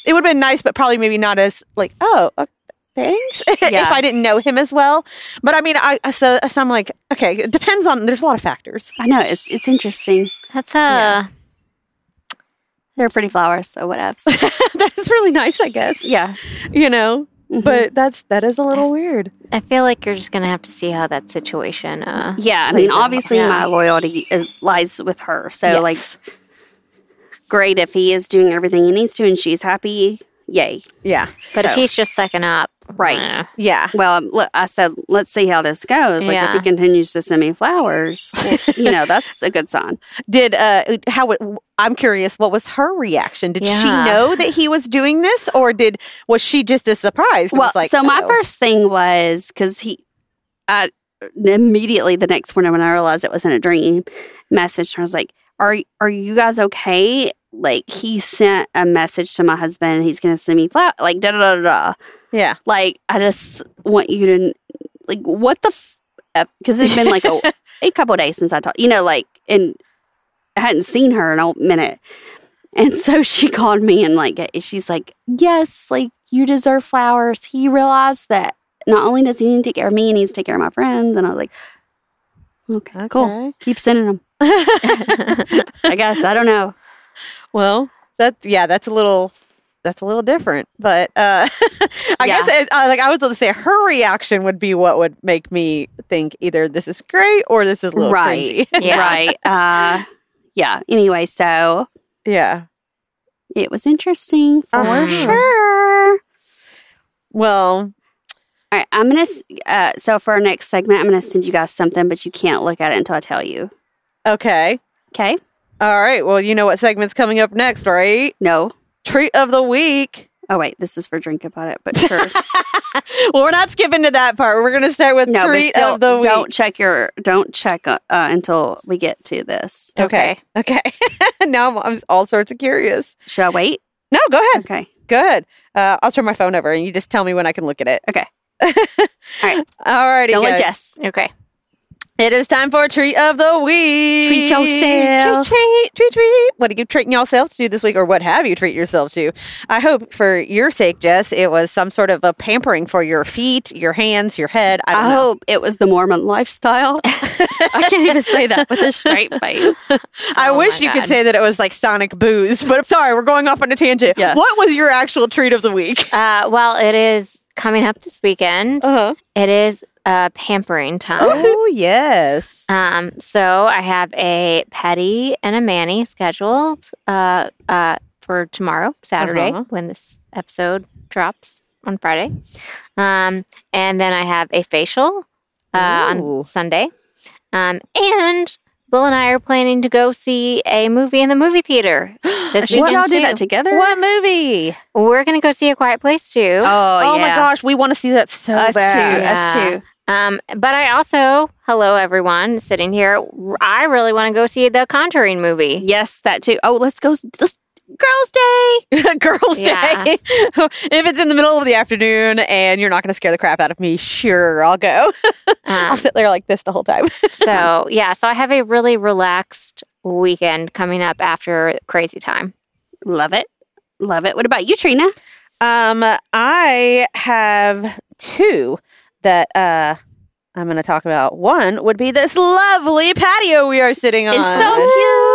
it would have been nice, but probably maybe not as like, oh, uh, thanks, Yeah. if I didn't know him as well. But I mean, I so, so I'm like, okay, it depends on. There's a lot of factors. I know it's it's interesting. That's uh They're pretty flowers, so whatevs. that's really nice, I guess. yeah, You know, Mhm. but that's that is a little weird. I feel like you're just gonna have to see how that situation uh yeah. I mean, obviously, Yeah. my loyalty is, lies with her. So, Yes. like, great if he is doing everything he needs to and she's happy. Yay! yeah, but So- if he's just sucking up Right. eh. yeah. Well, um, look, I said, let's see how this goes. Like, if he continues to send me flowers, well, you know, that's a good sign. Did uh how it, I'm curious what was her reaction? Did Yeah. she know that he was doing this or did was she just as surprised? Well, was like, so my oh. first thing was because he, I immediately the next morning when I realized it wasn't a dream, message. I was like, "Are are you guys okay?" Like he sent a message to my husband. He's going to send me flat like da da da da. Yeah. Like I just want you to like what the because uh, it's been like a, a couple days since I talked. You know, like and I hadn't seen her in a minute. And so she called me and like she's like, "Yes, like you deserve flowers." He realized that not only does he need to take care of me, he needs to take care of my friends. And I was like, "Okay, cool. Okay. Keep sending them." I guess I don't know. Well, that yeah, that's a little that's a little different, but uh, I Yeah. guess it, uh, like I was going to say her reaction would be what would make me think either this is great or this is a little Right. Yeah. Right. Uh, yeah. Anyway, so yeah. it was interesting for Uh-huh. sure. Well, All right, I'm gonna. Uh, so for our next segment, I'm gonna send you guys something, but you can't look at it until I tell you. okay. Okay? All right. Well, you know what segment's coming up next, right? No. Treat of the week. Oh wait, this is for drink about it, but sure. Well, we're not skipping to that part. We're going to start with no, treat still, of the week. don't check your. Don't check uh, uh, until we get to this. Okay. Okay. now I'm, I'm all sorts of curious. Shall I wait? No, go ahead. Okay. Good. Uh, I'll turn my phone over and you just tell me when I can look at it. Okay. All right. All righty. Don't let guys. Jess. okay It is time for treat of the week. Treat yourself. Treat, treat, treat, treat. What are you treating yourself to this week, or what have you treated yourself to? I hope for your sake, Jess, it was some sort of a pampering for your feet, your hands, your head. I don't I know. hope it was the Mormon lifestyle. I can't even say that with a straight face. I Oh wish my you could say that it was like Sonic booze, but I'm sorry, we're going off on a tangent. Yeah. What was your actual treat of the week? uh well it is coming up this weekend Uh-huh. it is uh pampering time Oh, yes. Um, so I have a petty and a Manny scheduled uh, uh, for tomorrow, Saturday, Uh-huh. when this episode drops on Friday. Um, and then I have a facial uh, Ooh. on Sunday. Um, and Bill and I are planning to go see a movie in the movie theater. This Should y'all weekend, do that together? What movie? We're going to go see A Quiet Place too. Oh, Oh, yeah. my gosh, we want to see that so Us bad. too. Yeah. Us too. Um, but I also, hello everyone sitting here. I really want to go see the Conjuring movie. Yes, that too. Oh, let's go. Let's, girls' day. Girls' Yeah. Day. if it's in the middle of the afternoon and you're not going to scare the crap out of me, sure, I'll go. I'll Um, sit there like this the whole time. so yeah, so I have a really relaxed weekend coming up after crazy time. Love it. Love it. What about you, Trina? Um, I have two that uh I'm going to talk about. One would be this lovely patio we are sitting on. It's so cute.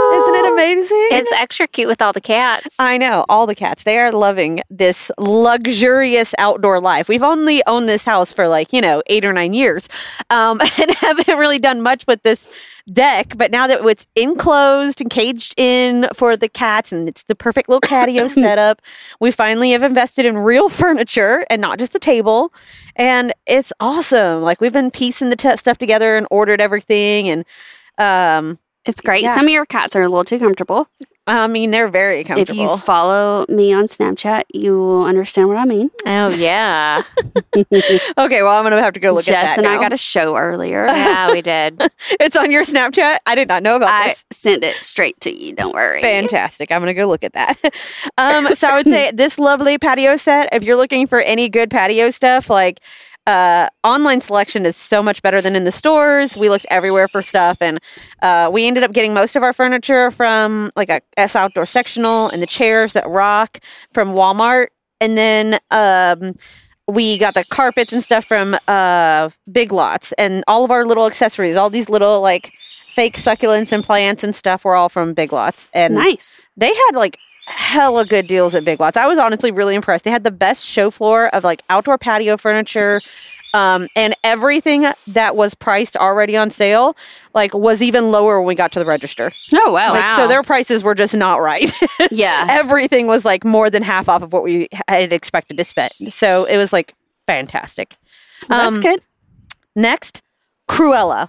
Amazing? It's extra cute with all the cats. I know all the cats. They are loving this luxurious outdoor life. We've only owned this house for like you know eight or nine years, um, and haven't really done much with this deck. But now that it's enclosed and caged in for the cats, and it's the perfect little patio setup, we finally have invested in real furniture and not just a table. And it's awesome. Like we've been piecing the t- stuff together and ordered everything, and um, It's great. Yeah. Some of your cats are a little too comfortable. I mean they're very comfortable. If comfortable. you follow me on Snapchat, you will understand what I mean. Oh yeah, okay, well I'm gonna have to go look Jess at that. Jess and I got a show earlier. yeah, we did. It's on your Snapchat. I did not know about I this. sent it straight to you. Don't worry. Fantastic. I'm going to go look at that. Um, so I would say this lovely patio set, if you're looking for any good patio stuff, like uh, online selection is so much better than in the stores. We looked everywhere for stuff and uh, we ended up getting most of our furniture from like a S outdoor sectional and the chairs that rock from Walmart. And then um, we got the carpets and stuff from uh, Big Lots and all of our little accessories, all these little like fake succulents and plants and stuff were all from Big Lots. And Nice. they had like hella good deals at Big Lots. I was honestly really impressed. They had the best show floor of like outdoor patio furniture. Um, and everything that was priced already on sale, like, was even lower when we got to the register. Oh wow. Like, so their prices were just not right. yeah. everything was like more than half off of what we had expected to spend. So it was like fantastic. That's Um, good. Next, Cruella.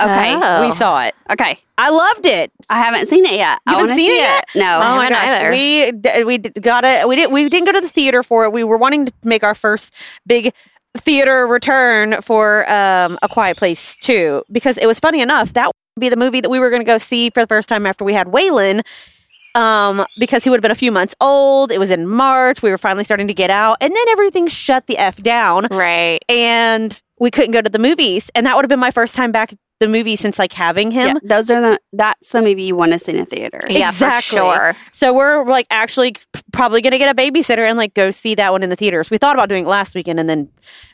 Okay. Oh. We saw it. Okay. I loved it. I haven't seen it yet. I haven't seen see it yet? No. oh my gosh, either. we we got it. We didn't we didn't go to the theater for it. We were wanting to make our first big theater return for um, A Quiet Place Two, because it was funny enough that would be the movie that we were going to go see for the first time after we had Waylon. Um, because he would have been a few months old. It was in March. We were finally starting to get out, and then everything shut the f down, Right. and we couldn't go to the movies. And that would have been my first time back the movie since like having him. Yeah, those are the. That's the movie you want to see in a theater. Yeah, Exactly. for sure. So we're like actually probably going to get a babysitter and like go see that one in the theaters. We thought about doing it last weekend and then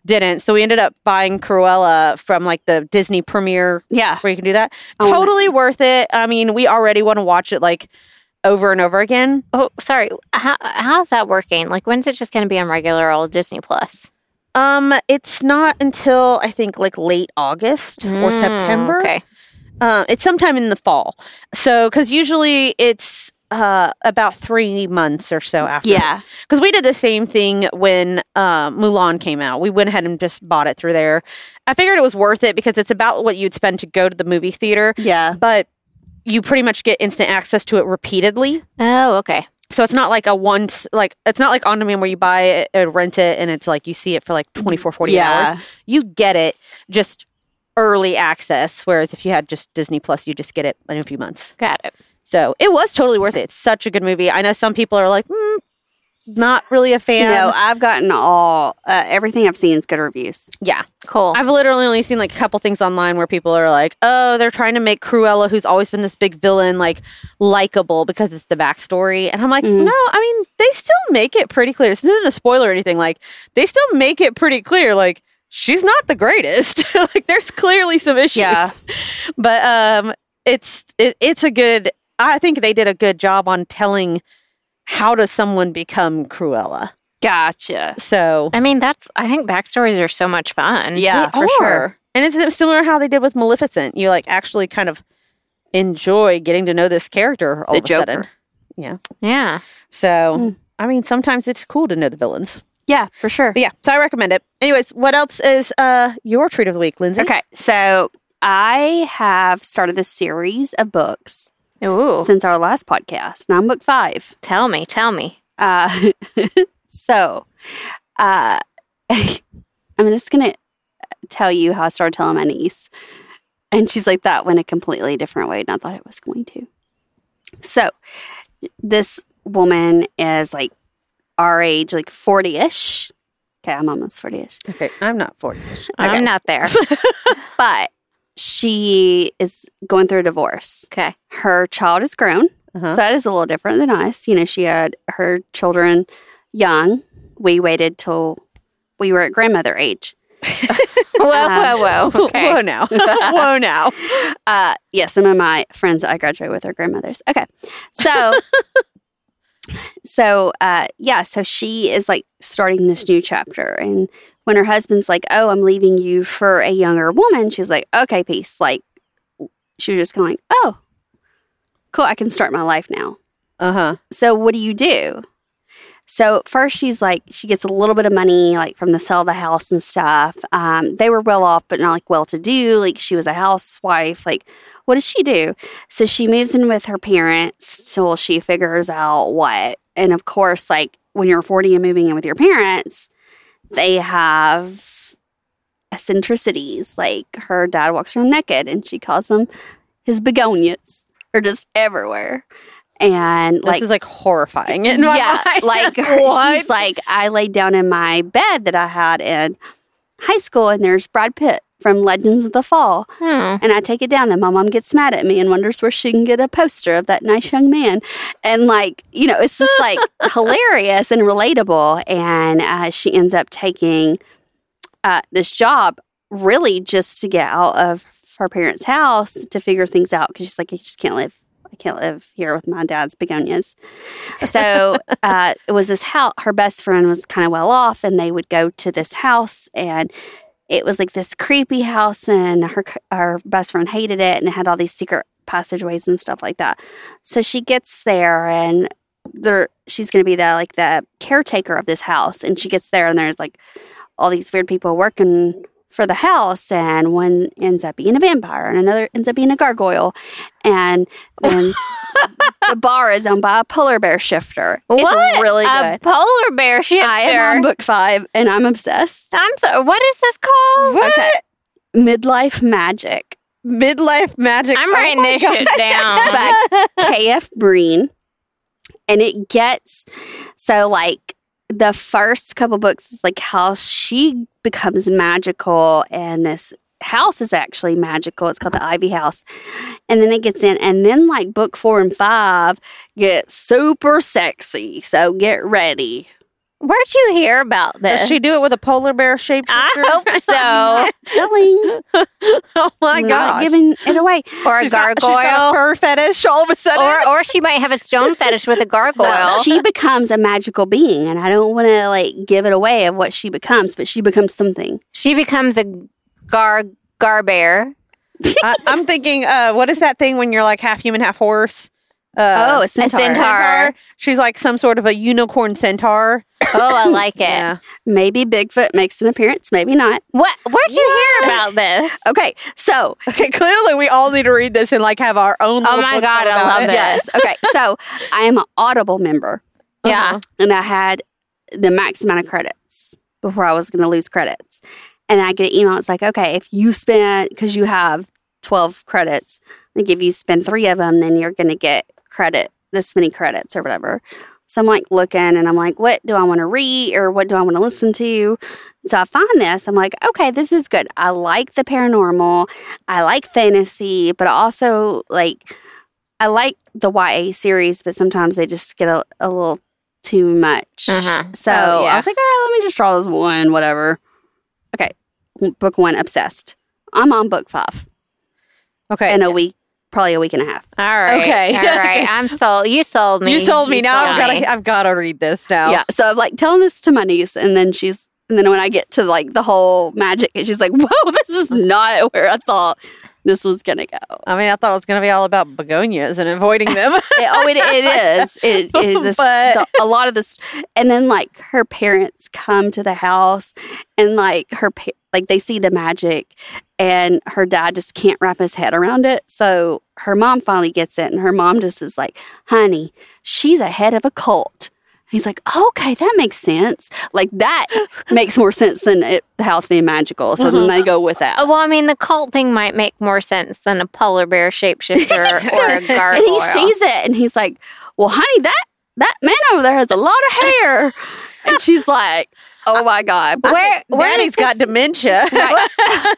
didn't. So we ended up buying Cruella from like the Disney premiere Yeah. where you can do that. I wanna- totally worth it. I mean, we already want to watch it like over and over again. Oh, sorry. How how's that working? Like, when's it just going to be on regular old Disney Plus Um, it's not until I think like late August or Mm, September. Okay. Uh, it's sometime in the fall. So, because usually it's uh, about three months or so after. Yeah. Because we did the same thing when um, Mulan came out. We went ahead and just bought it through there. I figured it was worth it because it's about what you'd spend to go to the movie theater, Yeah. but you pretty much get instant access to it repeatedly. Oh, okay. So it's not like a once like, it's not like on demand where you buy it, uh, rent it, and it's like you see it for like 24, 48 Yeah. hours. You get it just early access. Whereas if you had just Disney Plus, you just get it in a few months. Got it. So it was totally worth it. It's such a good movie. I know some people are like, mm, not really a fan. No, I've gotten all uh, everything I've seen is good reviews. yeah. Cool. I've literally only seen like a couple things online where people are like, oh, they're trying to make Cruella, who's always been this big villain, like likable because it's the backstory. And I'm like, Mhm. no, I mean, they still make it pretty clear. This isn't a spoiler or anything. Like, they still make it pretty clear. Like, she's not the greatest. like, there's clearly some issues. Yeah. But um, it's it, it's a good. I think they did a good job on telling how does someone become Cruella. Gotcha. So I mean, that's. I think backstories are so much fun. Yeah, They for sure. And it's similar how they did with Maleficent. You like actually kind of enjoy getting to know this character all The of a sudden. Joker. Yeah. Yeah. So, Hmm. I mean, sometimes it's cool to know the villains. Yeah, for sure. But yeah, so I recommend it. Anyways, what else is uh your treat of the week, Lindsay? Okay, so I have started this series of books Ooh. since our last podcast. Now I'm book five. Tell me. Tell me. Uh, so, uh, I'm just gonna tell you how I started telling my niece, and she's like, "That went a completely different way than I thought it was going to." So, this woman is like our age, like 40 ish. Okay, I'm almost 40 ish. Okay, I'm not 40. Okay. I'm not there. But she is going through a divorce. Okay. Her child is grown. Uh-huh. So that is a little different than us. You know, she had her children young. We waited till we were at grandmother age. Whoa, Um, whoa, whoa. Okay. Whoa now. Whoa now. Uh, yeah, some of my friends that I graduated with are grandmothers. Okay. So, so, uh, yeah, so she is like starting this new chapter. And when her husband's like, oh, I'm leaving you for a younger woman, she's like, okay, peace. Like, she was just kind of like, oh, cool, I can start my life now. Uh-huh. So what do you do? So first she's like she gets a little bit of money like from the sale of the house and stuff. Um, they were well off, but not like well to do. Like she was a housewife. Like what does she do? So she moves in with her parents till she figures out what. And of course, like when you're 40 and moving in with your parents, they have eccentricities. Like her dad walks around naked and she calls them his begonias. Are just everywhere. And like This like is like horrifying in my yeah, mind. like her, she's like, I laid down in my bed that I had in high school, and there's Brad Pitt from Legends of the Fall, Hmm. and I take it down, and my mom gets mad at me and wonders where she can get a poster of that nice young man, and like you know, it's just like hilarious and relatable, and uh, she ends up taking uh, this job really just to get out of her parents' house to figure things out because she's like, I just can't live. I can't live here with my dad's begonias. So uh, it was this house. Her best friend was kind of well off, and they would go to this house, and it was like this creepy house, and her her best friend hated it, and it had all these secret passageways and stuff like that. So she gets there, and there she's going to be the like the caretaker of this house, and she gets there, and there's like all these weird people working for the house and one ends up being a vampire and another ends up being a gargoyle and then the bar is owned by a polar bear shifter What? it's really A good polar bear shifter. i am on book five and i'm obsessed I'm so. What is this called? What? okay midlife magic Midlife magic. I'm Oh writing my this God. shit down. by kf breene and it gets so like the first couple books is like how she becomes magical and this house is actually magical it's called the ivy house and then it gets in and then like book four and five get super sexy so get ready Where'd you hear about this? Does she do it with a polar bear shaped I hope so. telling oh my not god. giving it away Or a She's got, gargoyle. she's got a fur fetish all of a sudden. or, or she might have a stone fetish with a gargoyle. she becomes a magical being and i don't want to like give it away of what she becomes but she becomes something She becomes a gar gar bear. I, I'm thinking, uh, what is that thing when you're like half human, half horse? Uh, oh a centaur. centaur. She's like some sort of a unicorn centaur. Oh, I like it. Yeah. maybe bigfoot makes an appearance maybe not What? Where'd you hear about this? okay so Okay, clearly we all need to read this and like have our own. Oh my God, club I love it. it. yes okay so i am an audible member Yeah. and i had the max amount of credits before i was going to lose credits and i get an email it's like okay if you spend because you have 12 credits like if you spend three of them then you're going to get credit this many credits or whatever. So i'm like looking and i'm like what do i want to read or what do i want to listen to? So i find this i'm like okay this is good. I like the paranormal i like fantasy but also like i like the ya series but sometimes they just get a, a little too much. Uh-huh. so Oh, yeah. i was like oh, let me just draw this one whatever okay book one obsessed i'm on book five Okay. in a week probably a week and a half All right. Okay. All right. I'm sold. You sold me. you sold me You now. sold I've got to. I've got to read this now. yeah so i'm like telling this to my niece and then she's and then when i get to like the whole magic and she's like whoa this is not where i thought this was gonna go. I mean, I thought it was going to be all about begonias and avoiding them. It- oh, it, it is. It, it is But- the, a lot of this, and then like her parents come to the house, and like her like they see the magic, and her dad just can't wrap his head around it. So her mom finally gets it, and her mom just is like, "Honey, she's a head of a cult." He's like, okay, that makes sense. Like that makes more sense than it, the house being magical. So then they go with that. Uh, Well, I mean, the cult thing might make more sense than a polar bear shapeshifter or a gargoyle. and he sees it and he's like, "Well, honey, that that man over there has a lot of hair." and she's like, "Oh my god!" Where, where Daddy's does got dementia.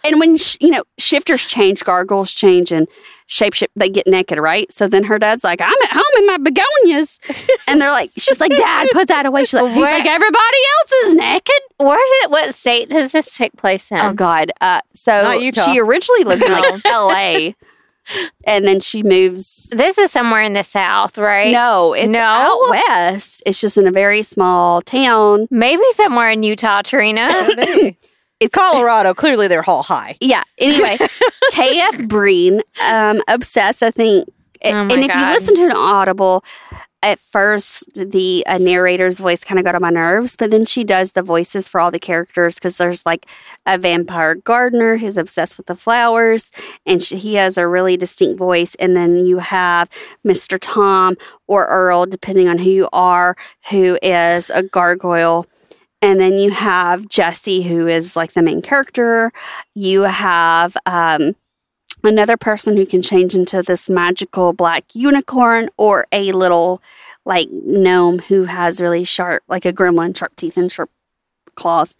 and when sh- you know shifters change, gargoyles change, and shapeshift, they get naked, right? So then her dad's like, "I'm at home in my begonias," and they're like, "She's like, Dad, put that away." She's like, "He's Where- like, everybody else is naked." where did what state does this take place in? Oh God! Uh, so Not she originally lives in like L.A. And then she moves This is somewhere in the south, right? No, it's No? out west. It's just in a very small town. Maybe somewhere in Utah, Trina. it's Colorado. Clearly, they're all high. Yeah. Anyway, KF Breene, um, obsessed. I think, Oh my and if you listen to an Audible, at first the uh, narrator's voice kind of got on my nerves, but then she does the voices for all the characters because there's like a vampire gardener who's obsessed with the flowers, and she, he has a really distinct voice. And then you have Mr. Tom or Earl, depending on who you are, who is a gargoyle. And then you have Jessie, who is like the main character. You have um, another person who can change into this magical black unicorn or a little like gnome who has really sharp, like a gremlin, sharp teeth and sharp claws.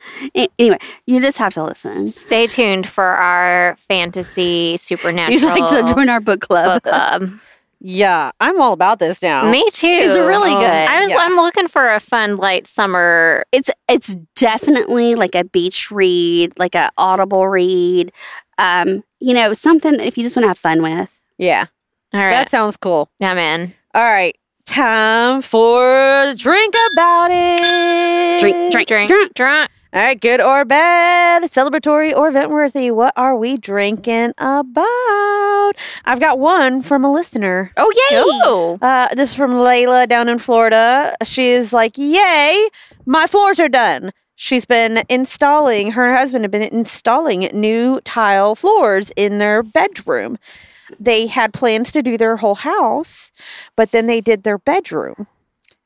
Anyway, you just have to listen. Stay tuned for our fantasy supernatural you'd like to join our book club, book club. Yeah, I'm all about this now. Me too. it's really Oh, good. I was. Yeah. I'm looking for a fun light summer. it's it's definitely like a beach read, like a audible read. Um, you know, something that if you just want to have fun with. Yeah, All right, that sounds cool. Yeah, man. All right, time for drink about it. Drink, drink, Drink, drink. drunk. All right, good or bad, celebratory or event-worthy, What are we drinking about? I've got one from a listener. Oh yay! Oh, Uh, this is from Layla down in Florida. She is like, "Yay, my floors are done." She's been installing. Her and husband have been installing new tile floors in their bedroom. They had plans to do their whole house, but then they did their bedroom,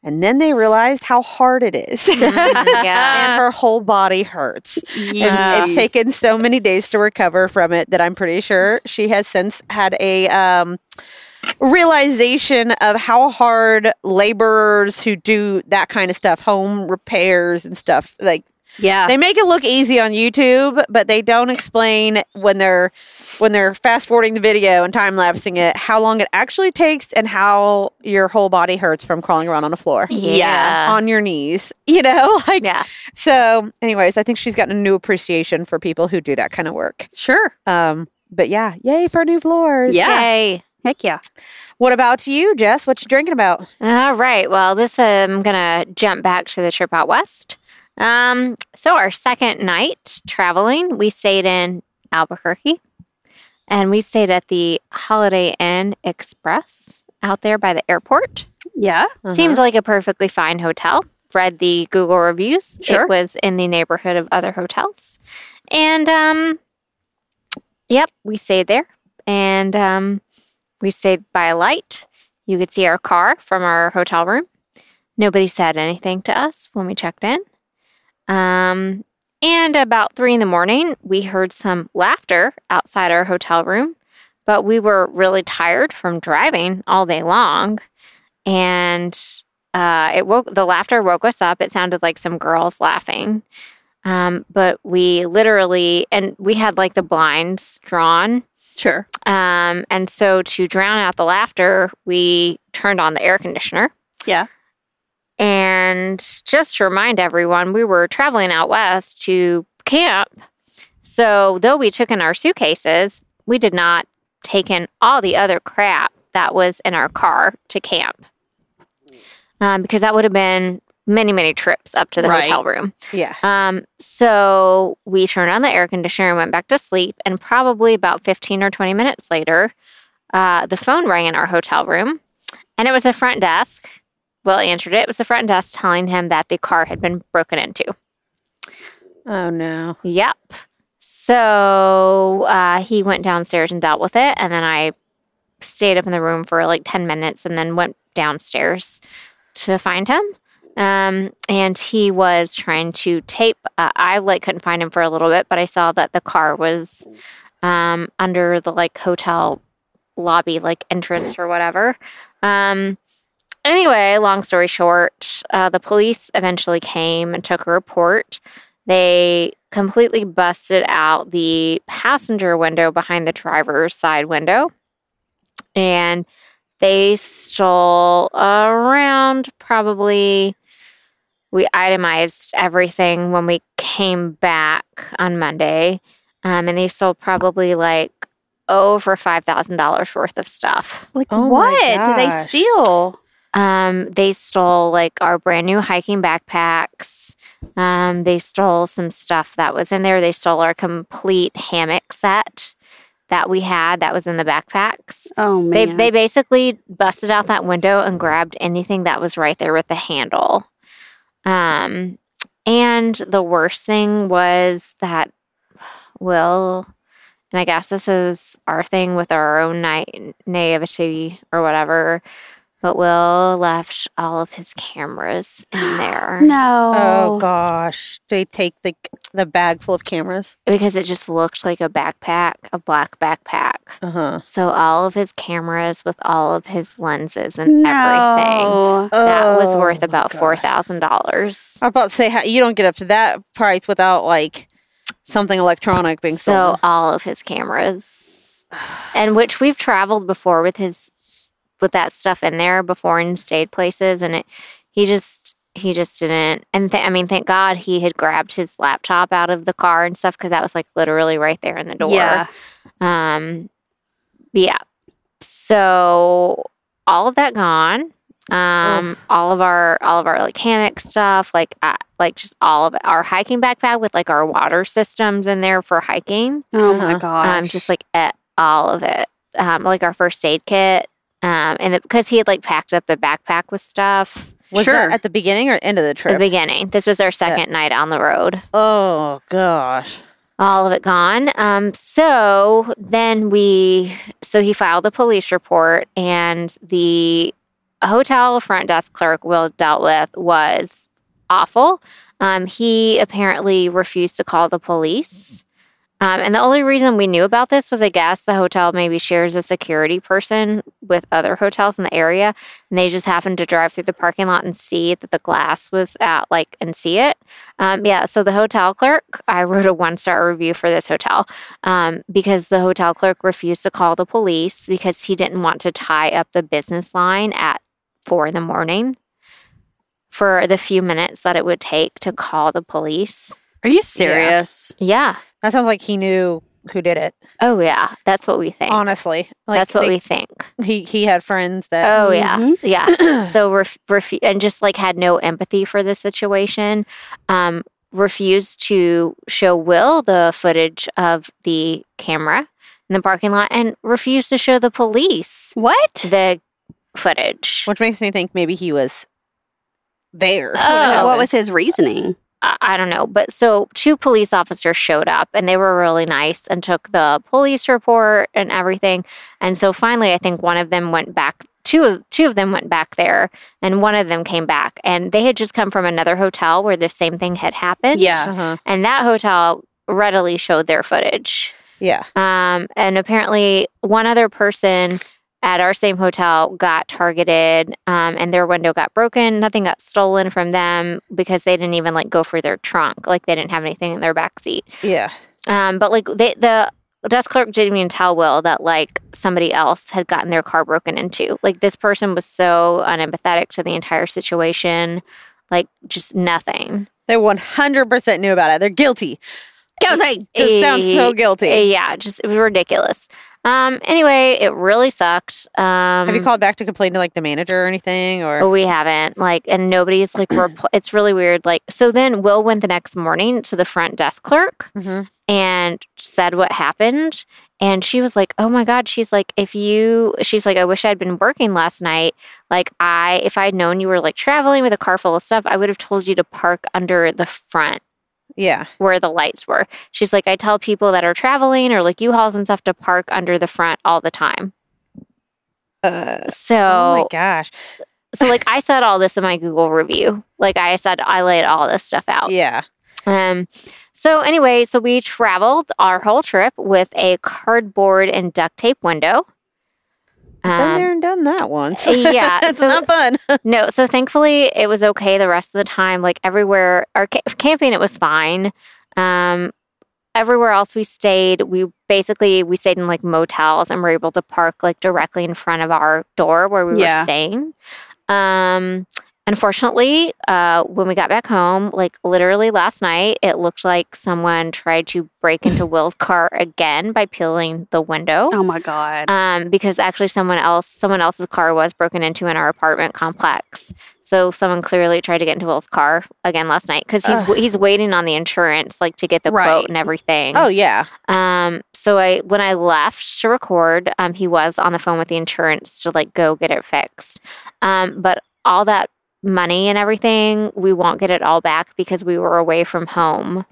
and then they realized how hard it is. yeah. and her whole body hurts. Yeah. And it's taken so many days to recover from it that I'm pretty sure she has since had a um, realization of how hard laborers who do that kind of stuff, home repairs and stuff, like Yeah. they make it look easy on YouTube, but they don't explain when they're when they're fast forwarding the video and time lapsing it how long it actually takes and how your whole body hurts from crawling around on a floor Yeah. on your knees. You know, like yeah. so, anyways, I think she's gotten a new appreciation for people who do that kind of work. sure. Um, but yeah, yay for new floors. Yeah. Yay. Heck yeah. What about you, Jess? What you drinking about? All right. Well, this I'm gonna jump back to the trip out west. Um, so our second night traveling, we stayed in Albuquerque, and we stayed at the Holiday Inn Express out there by the airport. Yeah. Seemed like a perfectly fine hotel. Read the Google reviews. Sure. It was in the neighborhood of other hotels, and um, yep, we stayed there, and um, we stayed by a light. You could see our car from our hotel room. Nobody said anything to us when we checked in. Um, and about three in the morning, we heard some laughter outside our hotel room, but we were really tired from driving all day long. And uh, it woke the laughter woke us up. It sounded like some girls laughing. Um, but we literally and we had like the blinds drawn. Sure. Um, and so to drown out the laughter, we turned on the air conditioner. Yeah. And just to remind everyone, we were traveling out west to camp. So, though we took in our suitcases, we did not take in all the other crap that was in our car to camp. Um, because that would have been many, many trips up to the Right. hotel room. Yeah. Um, so we turned on the air conditioner and went back to sleep. And probably about 15 or 20 minutes later, uh, the phone rang in our hotel room and it was a front desk. Will answered it. It was the front desk telling him that the car had been broken into. Oh no. Yep. So uh, he went downstairs and dealt with it. And then I stayed up in the room for like 10 minutes and then went downstairs to find him. Um, and he was trying to tape. Uh, I like couldn't find him for a little bit, but I saw that the car was um, under the like hotel lobby, like entrance or whatever. Um, anyway, long story short, uh, the police eventually came and took a report. They completely busted out the passenger window behind the driver's side window. And they stole around probably, we itemized everything when we came back on Monday. Um, and they stole probably like over $5,000 worth of stuff. Like Oh what did they steal? Um, they stole like our brand new hiking backpacks. Um, they stole some stuff that was in there. They stole our complete hammock set that we had that was in the backpacks. Oh They man. they basically busted out that window and grabbed anything that was right there with the handle. Um, and the worst thing was that Will, and I guess this is our thing with our own na- naivety or whatever, but Will left all of his cameras in there. no. Oh gosh. They take the the bag full of cameras. Because it just looked like a backpack, a black backpack. Uh huh. So all of his cameras with all of his lenses and everything. No. That was Oh, worth about four thousand dollars. I am about to say how, you don't get up to that price without like something electronic being So stolen. all of his cameras, and which we've traveled before with his with that stuff in there before and stayed places, and it he just he just didn't. And th- I mean, thank God he had grabbed his laptop out of the car and stuff because that was like literally right there in the door. Yeah. Um, yeah. So all of that gone. Um, all of our all of our like hammock stuff, like uh, like just all of. Our hiking backpack with like our water systems in there for hiking. Oh my Uh-huh. gosh. Um, just like all of it. Um, like our first aid kit. Um, and because he had like packed up the backpack with stuff. was sure. that at the beginning or end of the trip? the beginning, this was our second night on the road. oh gosh. all of it gone. Um, so then we, so he filed a police report, and the hotel front desk clerk Will dealt with was awful. Um, he apparently refused to call the police. Um, and the only reason we knew about this was, I guess, the hotel maybe shares a security person with other hotels in the area, and they just happened to drive through the parking lot and see that the glass was out, like, and see it. Um, yeah, so the hotel clerk, I wrote a one star review for this hotel um, because the hotel clerk refused to call the police because he didn't want to tie up the business line at four in the morning for the few minutes that it would take to call the police. Are you serious? Yeah. That sounds like he knew who did it. Oh, yeah. That's what we think. Honestly, like That's what they- we think. he he had friends that. Oh, yeah. Mhm. Yeah. so, ref- refu- and just like had no empathy for the situation. Um, refused to show Will the footage of the camera in the parking lot and refused to show the police What? the footage. which makes me think maybe he was there. Oh. So what was his reasoning? I, I don't know. But so two police officers showed up and they were really nice and took the police report and everything. And so finally, I think one of them went back. Two of two of them went back there, and one of them came back, and they had just come from another hotel where the same thing had happened. Yeah. Uh-huh. and that hotel readily showed their footage. Yeah. Um, and apparently, one other person at our same hotel got targeted, um, and their window got broken. Nothing got stolen from them because they didn't even like go for their trunk. Like they didn't have anything in their back seat. Yeah. Um, but like they, the desk clerk didn't even tell Will that like somebody else had gotten their car broken into. Like this person was so unempathetic to the entire situation. Like just nothing. They 100% knew about it. They're guilty. Guilty. Just sounds so guilty. Yeah, just it was ridiculous. Um. Anyway, it really sucked. Um. Have you called back to complain to like the manager or anything? Or we haven't like, and nobody's like. repl- it's really weird. Like, so then Will went the next morning to the front desk clerk Mhm. and said what happened. And she was like, "Oh my god!" She's like, "If you," she's like, "I wish I'd been working last night. Like, I, if I'd known you were like traveling with a car full of stuff, I would have told you to park under the front." Yeah, where the lights were. She's like, I tell people that are traveling or like U-Hauls and stuff to park under the front all the time. uh, So, oh my gosh, so like I said all this in my Google review. Like I said, I laid all this stuff out. yeah, Um, so anyway, so we traveled our whole trip with a cardboard and duct tape window. Been Um, there and done that once. yeah, it's so- not fun. No, so thankfully it was okay the rest of the time. Like everywhere, our ca- camping, it was fine. Um, everywhere else we stayed, we basically we stayed in like motels and were able to park like directly in front of our door where we Yeah. were staying. Um, unfortunately, uh, when we got back home, like literally last night, it looked like someone tried to break into Will's car again by peeling the window Oh my god. um, because actually someone else someone else's car was broken into in our apartment complex. So someone clearly tried to get into Will's car again last night because he's Ugh. he's waiting on the insurance like to get the Right. quote and everything. Oh yeah, Um, so I when I left to record, um, he was on the phone with the insurance to like go get it fixed. Um, but all that money and everything, we won't get it all back because we were away from home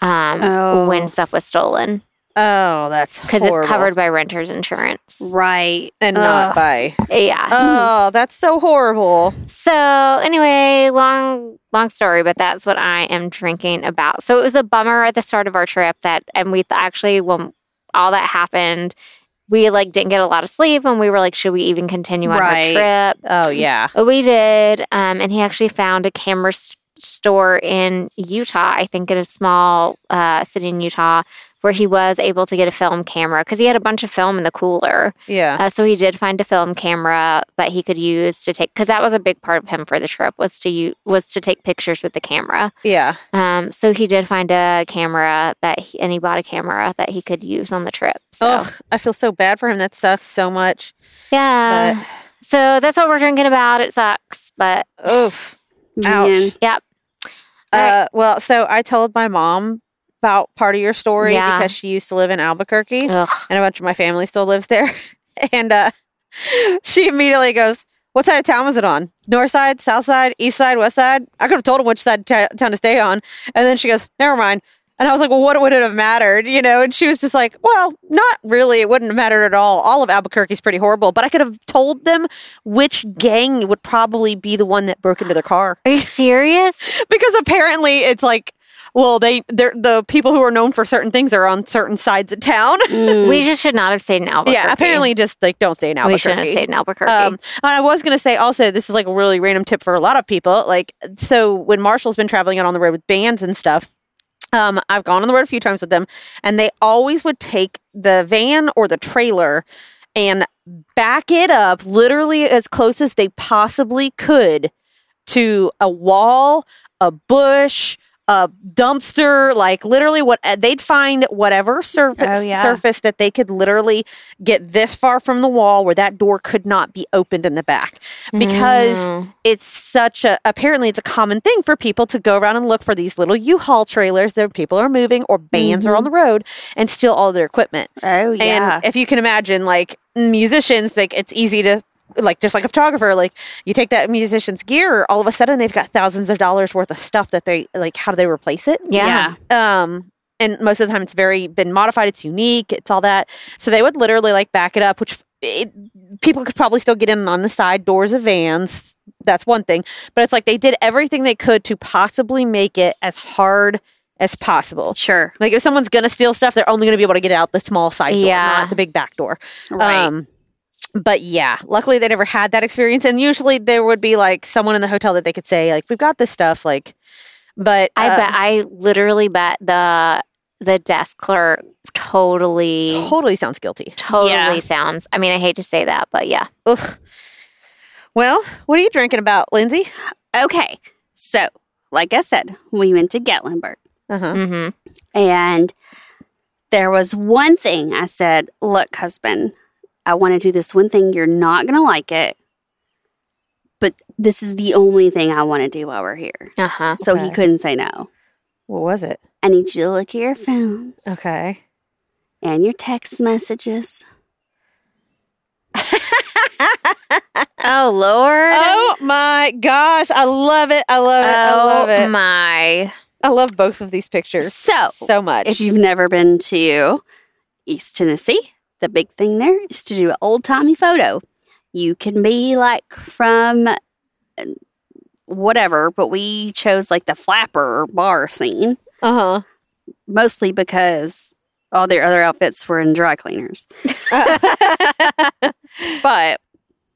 um, Oh. when stuff was stolen oh that's because it's covered by renter's insurance. right. and not Ugh. by. Yeah. Oh, that's so horrible. So anyway, long long story, but that's what I am drinking about. So it was a bummer at the start of our trip that, and we th- actually when all that happened, we like didn't get a lot of sleep, and we were like, should we even continue on Right. our trip? Oh yeah, But we did, um, and he actually found a camera s- store in Utah. I think in a small uh, city in Utah. Where he was able to get a film camera because he had a bunch of film in the cooler. yeah. Uh, so he did find a film camera that he could use to take because that was a big part of him for the trip was to use, was to take pictures with the camera. Yeah. Um, so he did find a camera that he, and he bought a camera that he could use on the trip. So Ugh, I feel so bad for him. That sucks so much. yeah, But so that's what we're drinking about. It sucks, but oof. Man. Ouch. Yep. Uh, well, so I told my mom about part of your story Yeah. because she used to live in Albuquerque Ugh. and a bunch of my family still lives there. and uh, she immediately goes, What side of town was it on? North side, south side, east side, west side? I could have told him which side of ta- town to stay on. And then she goes, Never mind. And I was like, Well, what would it have mattered? You know? And she was just like, Well, not really. It wouldn't have mattered at all. All of Albuquerque's pretty horrible. But I could have told them which gang would probably be the one that broke into their car Are you serious? because apparently it's like well they they're the people who are known for certain things are on certain sides of town Mm. we just should not have stayed in Albuquerque. yeah apparently just like don't stay in Albuquerque. we shouldn't have stayed in Albuquerque. um, and I was going to say also, this is like a really random tip for a lot of people. Like, so when Marshall's been traveling out on the road with bands and stuff, um, I've gone on the road a few times with them, and they always would take the van or the trailer and back it up literally as close as they possibly could to a wall, a bush, a dumpster, like literally what uh, they'd find whatever surface Oh, yeah. surface that they could literally get this far from the wall where that door could not be opened in the back because Mm. it's such a apparently it's a common thing for people to go around and look for these little U-Haul trailers that people are moving or bands are on the road and steal all their equipment. oh yeah. And if you can imagine, like musicians, like it's easy to like just like a photographer, like you take that musician's gear, all of a sudden they've got thousands of dollars worth of stuff that they like. How do they replace it? yeah. Um, and most of the time it's very been modified. It's unique. It's all that. So they would literally like back it up, which it, people could probably still get in on the side doors of vans. That's one thing. But it's like they did everything they could to possibly make it as hard as possible. Sure. Like if someone's gonna steal stuff, they're only gonna be able to get out the small side door, Yeah. not the big back door. Right. Um, but yeah, luckily they never had that experience. And usually there would be like someone in the hotel that they could say like, "We've got this stuff." Like, but I bet I literally bet the the desk clerk totally totally sounds guilty. totally Yeah. sounds. I mean, I hate to say that, but yeah. Ugh. Well, what are you drinking about, Lindsay? okay. So, like I said, we went to Gatlinburg. Uh huh. hmm And There was one thing I said, Look, husband, I want to do this one thing. You're not going to like it, but this is the only thing I want to do while we're here. Uh huh. So he couldn't say no. What was it? I need you to look at your phones Okay. and your text messages. Oh Lord. Oh my gosh. I love it. I love it. I love Oh, it. my. I love both of these pictures So, so much. if you've never been to East Tennessee, the big thing there is to do an old timey photo. You can be like from uh, whatever, but we chose like the flapper bar scene uh huh. mostly because all their other outfits were in dry cleaners. but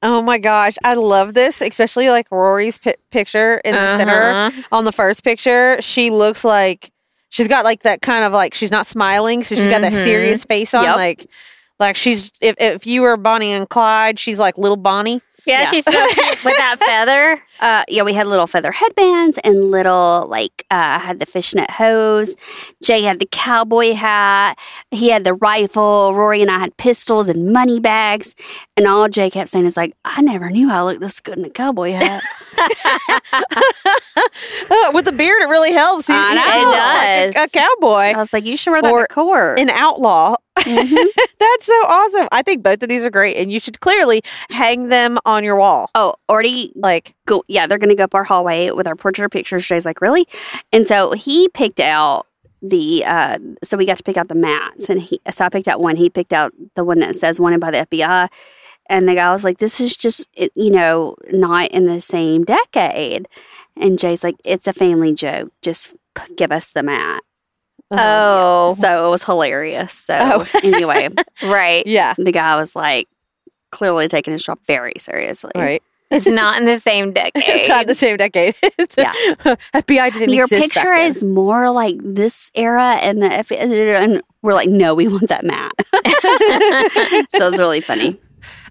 Oh my gosh. I love this, especially like Rory's pi- picture in the center. Uh-huh. On the first picture, she looks like she's got like that kind of like she's not smiling, so she's got that Mhm. serious face on. Yep. Like, like she's if if you were Bonnie and Clyde, she's like little Bonnie. Yeah, Yeah. she's so cute with that feather. uh, yeah, we had little feather headbands and little like uh, I had the fishnet hose. Jay had the cowboy hat. He had the rifle. Rory and I had pistols and money bags. And all Jay kept saying is like, I never knew I looked this good in a cowboy hat. Uh, with the beard, it really helps. He- I he know. looks like It a, a cowboy, I was like, you should wear that Or to court. an outlaw. Mhm. That's so awesome. I think both of these are great, and you should clearly hang them on your wall. Oh, already Like, go. Yeah, they're going to go up our hallway with our portrait pictures. Jay's like, really? And so he picked out the. Uh, so we got to pick out the mats, and he. So I picked out one. He picked out the one that says "wanted by the FBI," and the guy was like, "This is just, you know, not in the same decade." And Jay's like, "It's a family joke. Just give us the mat." Uh-huh. Oh, So it was hilarious. So Oh. anyway, right. yeah, the guy was like, clearly taking his job very seriously. right. It's not in the same decade. It's not the same decade. Yeah. FBI didn't Your exist picture is more like this era, and the F- and we're like, no, we want that mat. so it was really funny.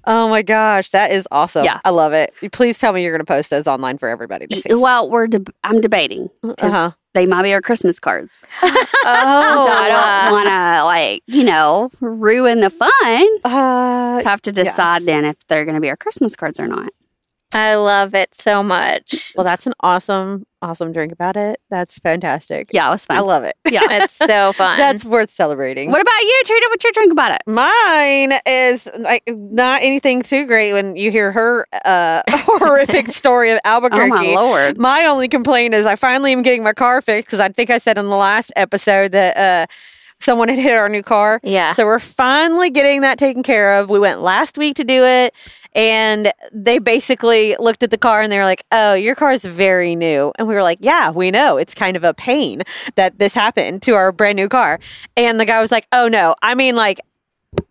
Oh my gosh, that is awesome. Yeah. I love it. Please tell me you're going to post those online for everybody to see. Well, we're deb I'm debating Uh-huh. They might be our Christmas cards. Oh, so I don't want to like you know ruin the fun. Uh, have to decide yes. then if they're going to be our Christmas cards or not. I love it so much. well, that's an awesome, awesome drink about it. That's fantastic. Yeah, it was I love it. yeah. It's so fun. That's worth celebrating. What about you, Trina? What's your drink about it? Mine is like not anything too great when you hear her uh, horrific story of Oh Albuquerque. my lord! My only complaint is I finally am getting my car fixed because I think I said in the last episode that uh, someone had hit our new car. yeah. So we're finally getting that taken care of. We went last week to do it, and they basically looked at the car and they were like, "Oh, your car is very new." And we were like, "Yeah, we know. It's kind of a pain that this happened to our brand new car." And the guy was like, "Oh no, I mean like."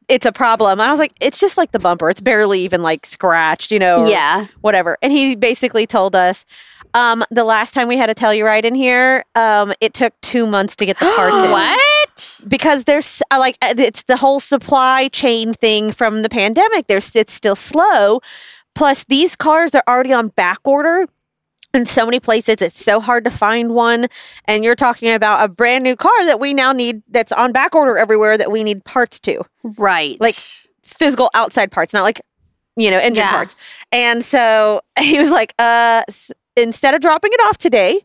It's a problem. And I was like, it's just like the bumper. It's barely even like scratched, you know, Yeah, whatever. And he basically told us, um, the last time we had a Telluride in here, um, it took two months to get the parts in what? Because there's uh, like uh, it's the whole supply chain thing from the pandemic. There's it's still slow. Plus, these cars are already on back order. In so many places, it's so hard to find one. And you're talking about a brand new car that we now need that's on back order everywhere that we need parts to Right, Like- physical outside parts, not like, you know, engine Yeah. parts. And so he was like, uh, s- instead of dropping it off today,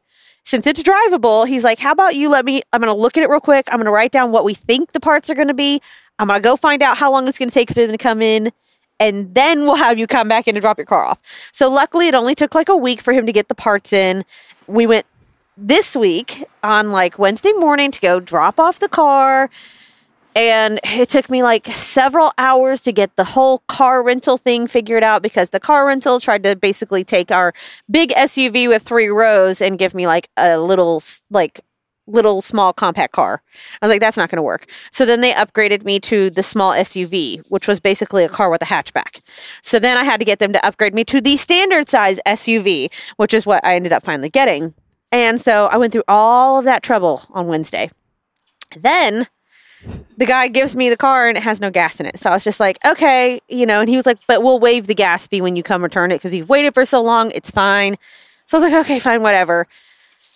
since it's drivable, he's like, how about you let me, I'm going to look at it real quick. I'm going to write down what we think the parts are going to be. I'm going to go find out how long it's going to take for them to come in. And then we'll have you come back in and drop your car off. So luckily, it only took like a week for him to get the parts in. We went this week on like Wednesday morning to go drop off the car. And it took me like several hours to get the whole car rental thing figured out because the car rental tried to basically take our big SUV with three rows and give me like a little, like, little small compact car. I was like, that's not going to work. So then they upgraded me to the small SUV, which was basically a car with a hatchback. So then I had to get them to upgrade me to the standard size SUV, which is what I ended up finally getting. And so I went through all of that trouble on Wednesday. Then the guy gives me the car and it has no gas in it. So I was just like, okay, you know, and he was like, but we'll waive the gas fee when you come return it because you've waited for so long. It's fine. So I was like, okay, fine, whatever.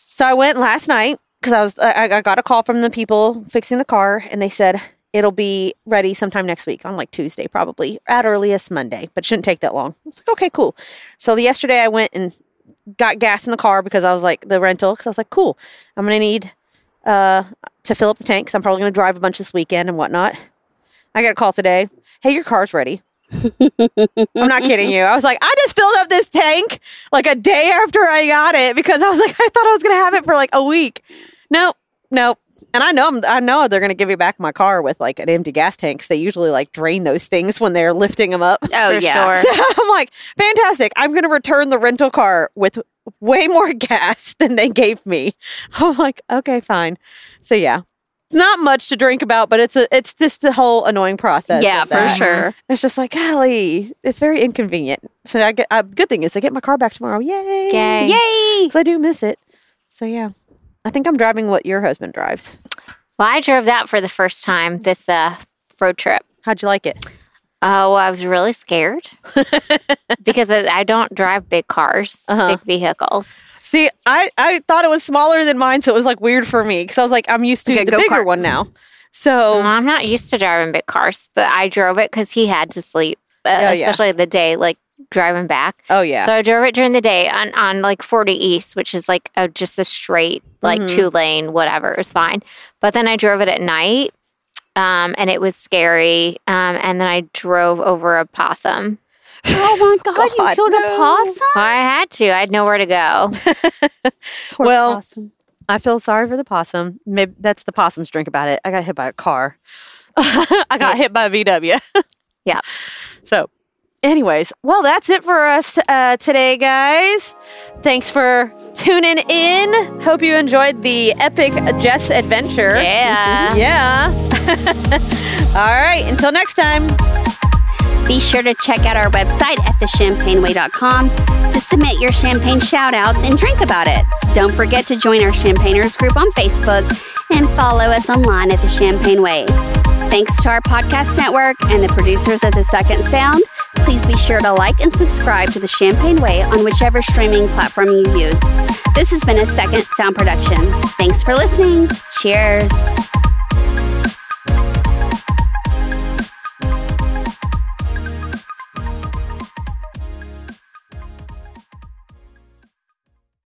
So I went last night because I was I, I got a call from the people fixing the car, and they said it'll be ready sometime next week on like Tuesday, probably at earliest Monday, but shouldn't take that long. I was like, okay, cool. So the yesterday I went and got gas in the car because I was like the rental because I was like, cool, I'm gonna need uh to fill up the tank because I'm probably gonna drive a bunch this weekend and whatnot. I got a call today. Hey, your car's ready. I'm not kidding you. I was like, I just filled up this tank like a day after I got it because I was like, I thought I was gonna have it for like a week. Nope, nope. And I know I'm- know they're gonna give me back my car with like an empty gas tank. Cause they usually like drain those things when they're lifting them up. Oh, For yeah. sure. So I'm like, fantastic. I'm going to return the rental car with way more gas than they gave me. I'm like, okay, fine. So yeah, it's not much to drink about, but it's a, it's just a whole annoying process. Yeah, for that. sure. It's just like, golly, it's very inconvenient. So I get, uh, good thing is I get my car back tomorrow. Yay. Yay. Yay! Because I do miss it. So yeah, I think I'm driving what your husband drives. Well, I drove that for the first time this uh, road trip. How'd you like it? Oh, well, I was really scared because I, don't drive big cars, Uh-huh. big vehicles. See, I, I thought it was smaller than mine, so it was like weird for me because I was like, I'm used to a the go-kart. bigger one now. So Well, I'm not used to driving big cars, but I drove it because he had to sleep, uh, Oh, yeah. especially the day, like driving back. Oh yeah. So I drove it during the day on, on like 40 East, which is like a, just a straight, like Mhm. two lane, whatever. It was fine. But then I drove it at night um, and it was scary. Um, and then I drove over a possum. Oh my God, you killed no. a possum? I had to. I had nowhere to go. Poor Well, possum. I feel sorry for the possum. Maybe that's the possum's drink about it. I got hit by a car. I got hit by a VW. Yeah. So, anyways, well, that's it for us uh, today, guys. Thanks for tuning in. Hope you enjoyed the epic Jess adventure. Yeah. Yeah. All right. Until next time. Be sure to check out our website at thechampagneway.com to submit your champagne shout outs and drink about it. Don't forget to join our Champagners group on Facebook and follow us online at The Champagne Way. Thanks to our podcast network and the producers at The Second Sound. Please be sure to like and subscribe to The Champagne Way on whichever streaming platform you use. This has been a Second Sound production. Thanks for listening. Cheers.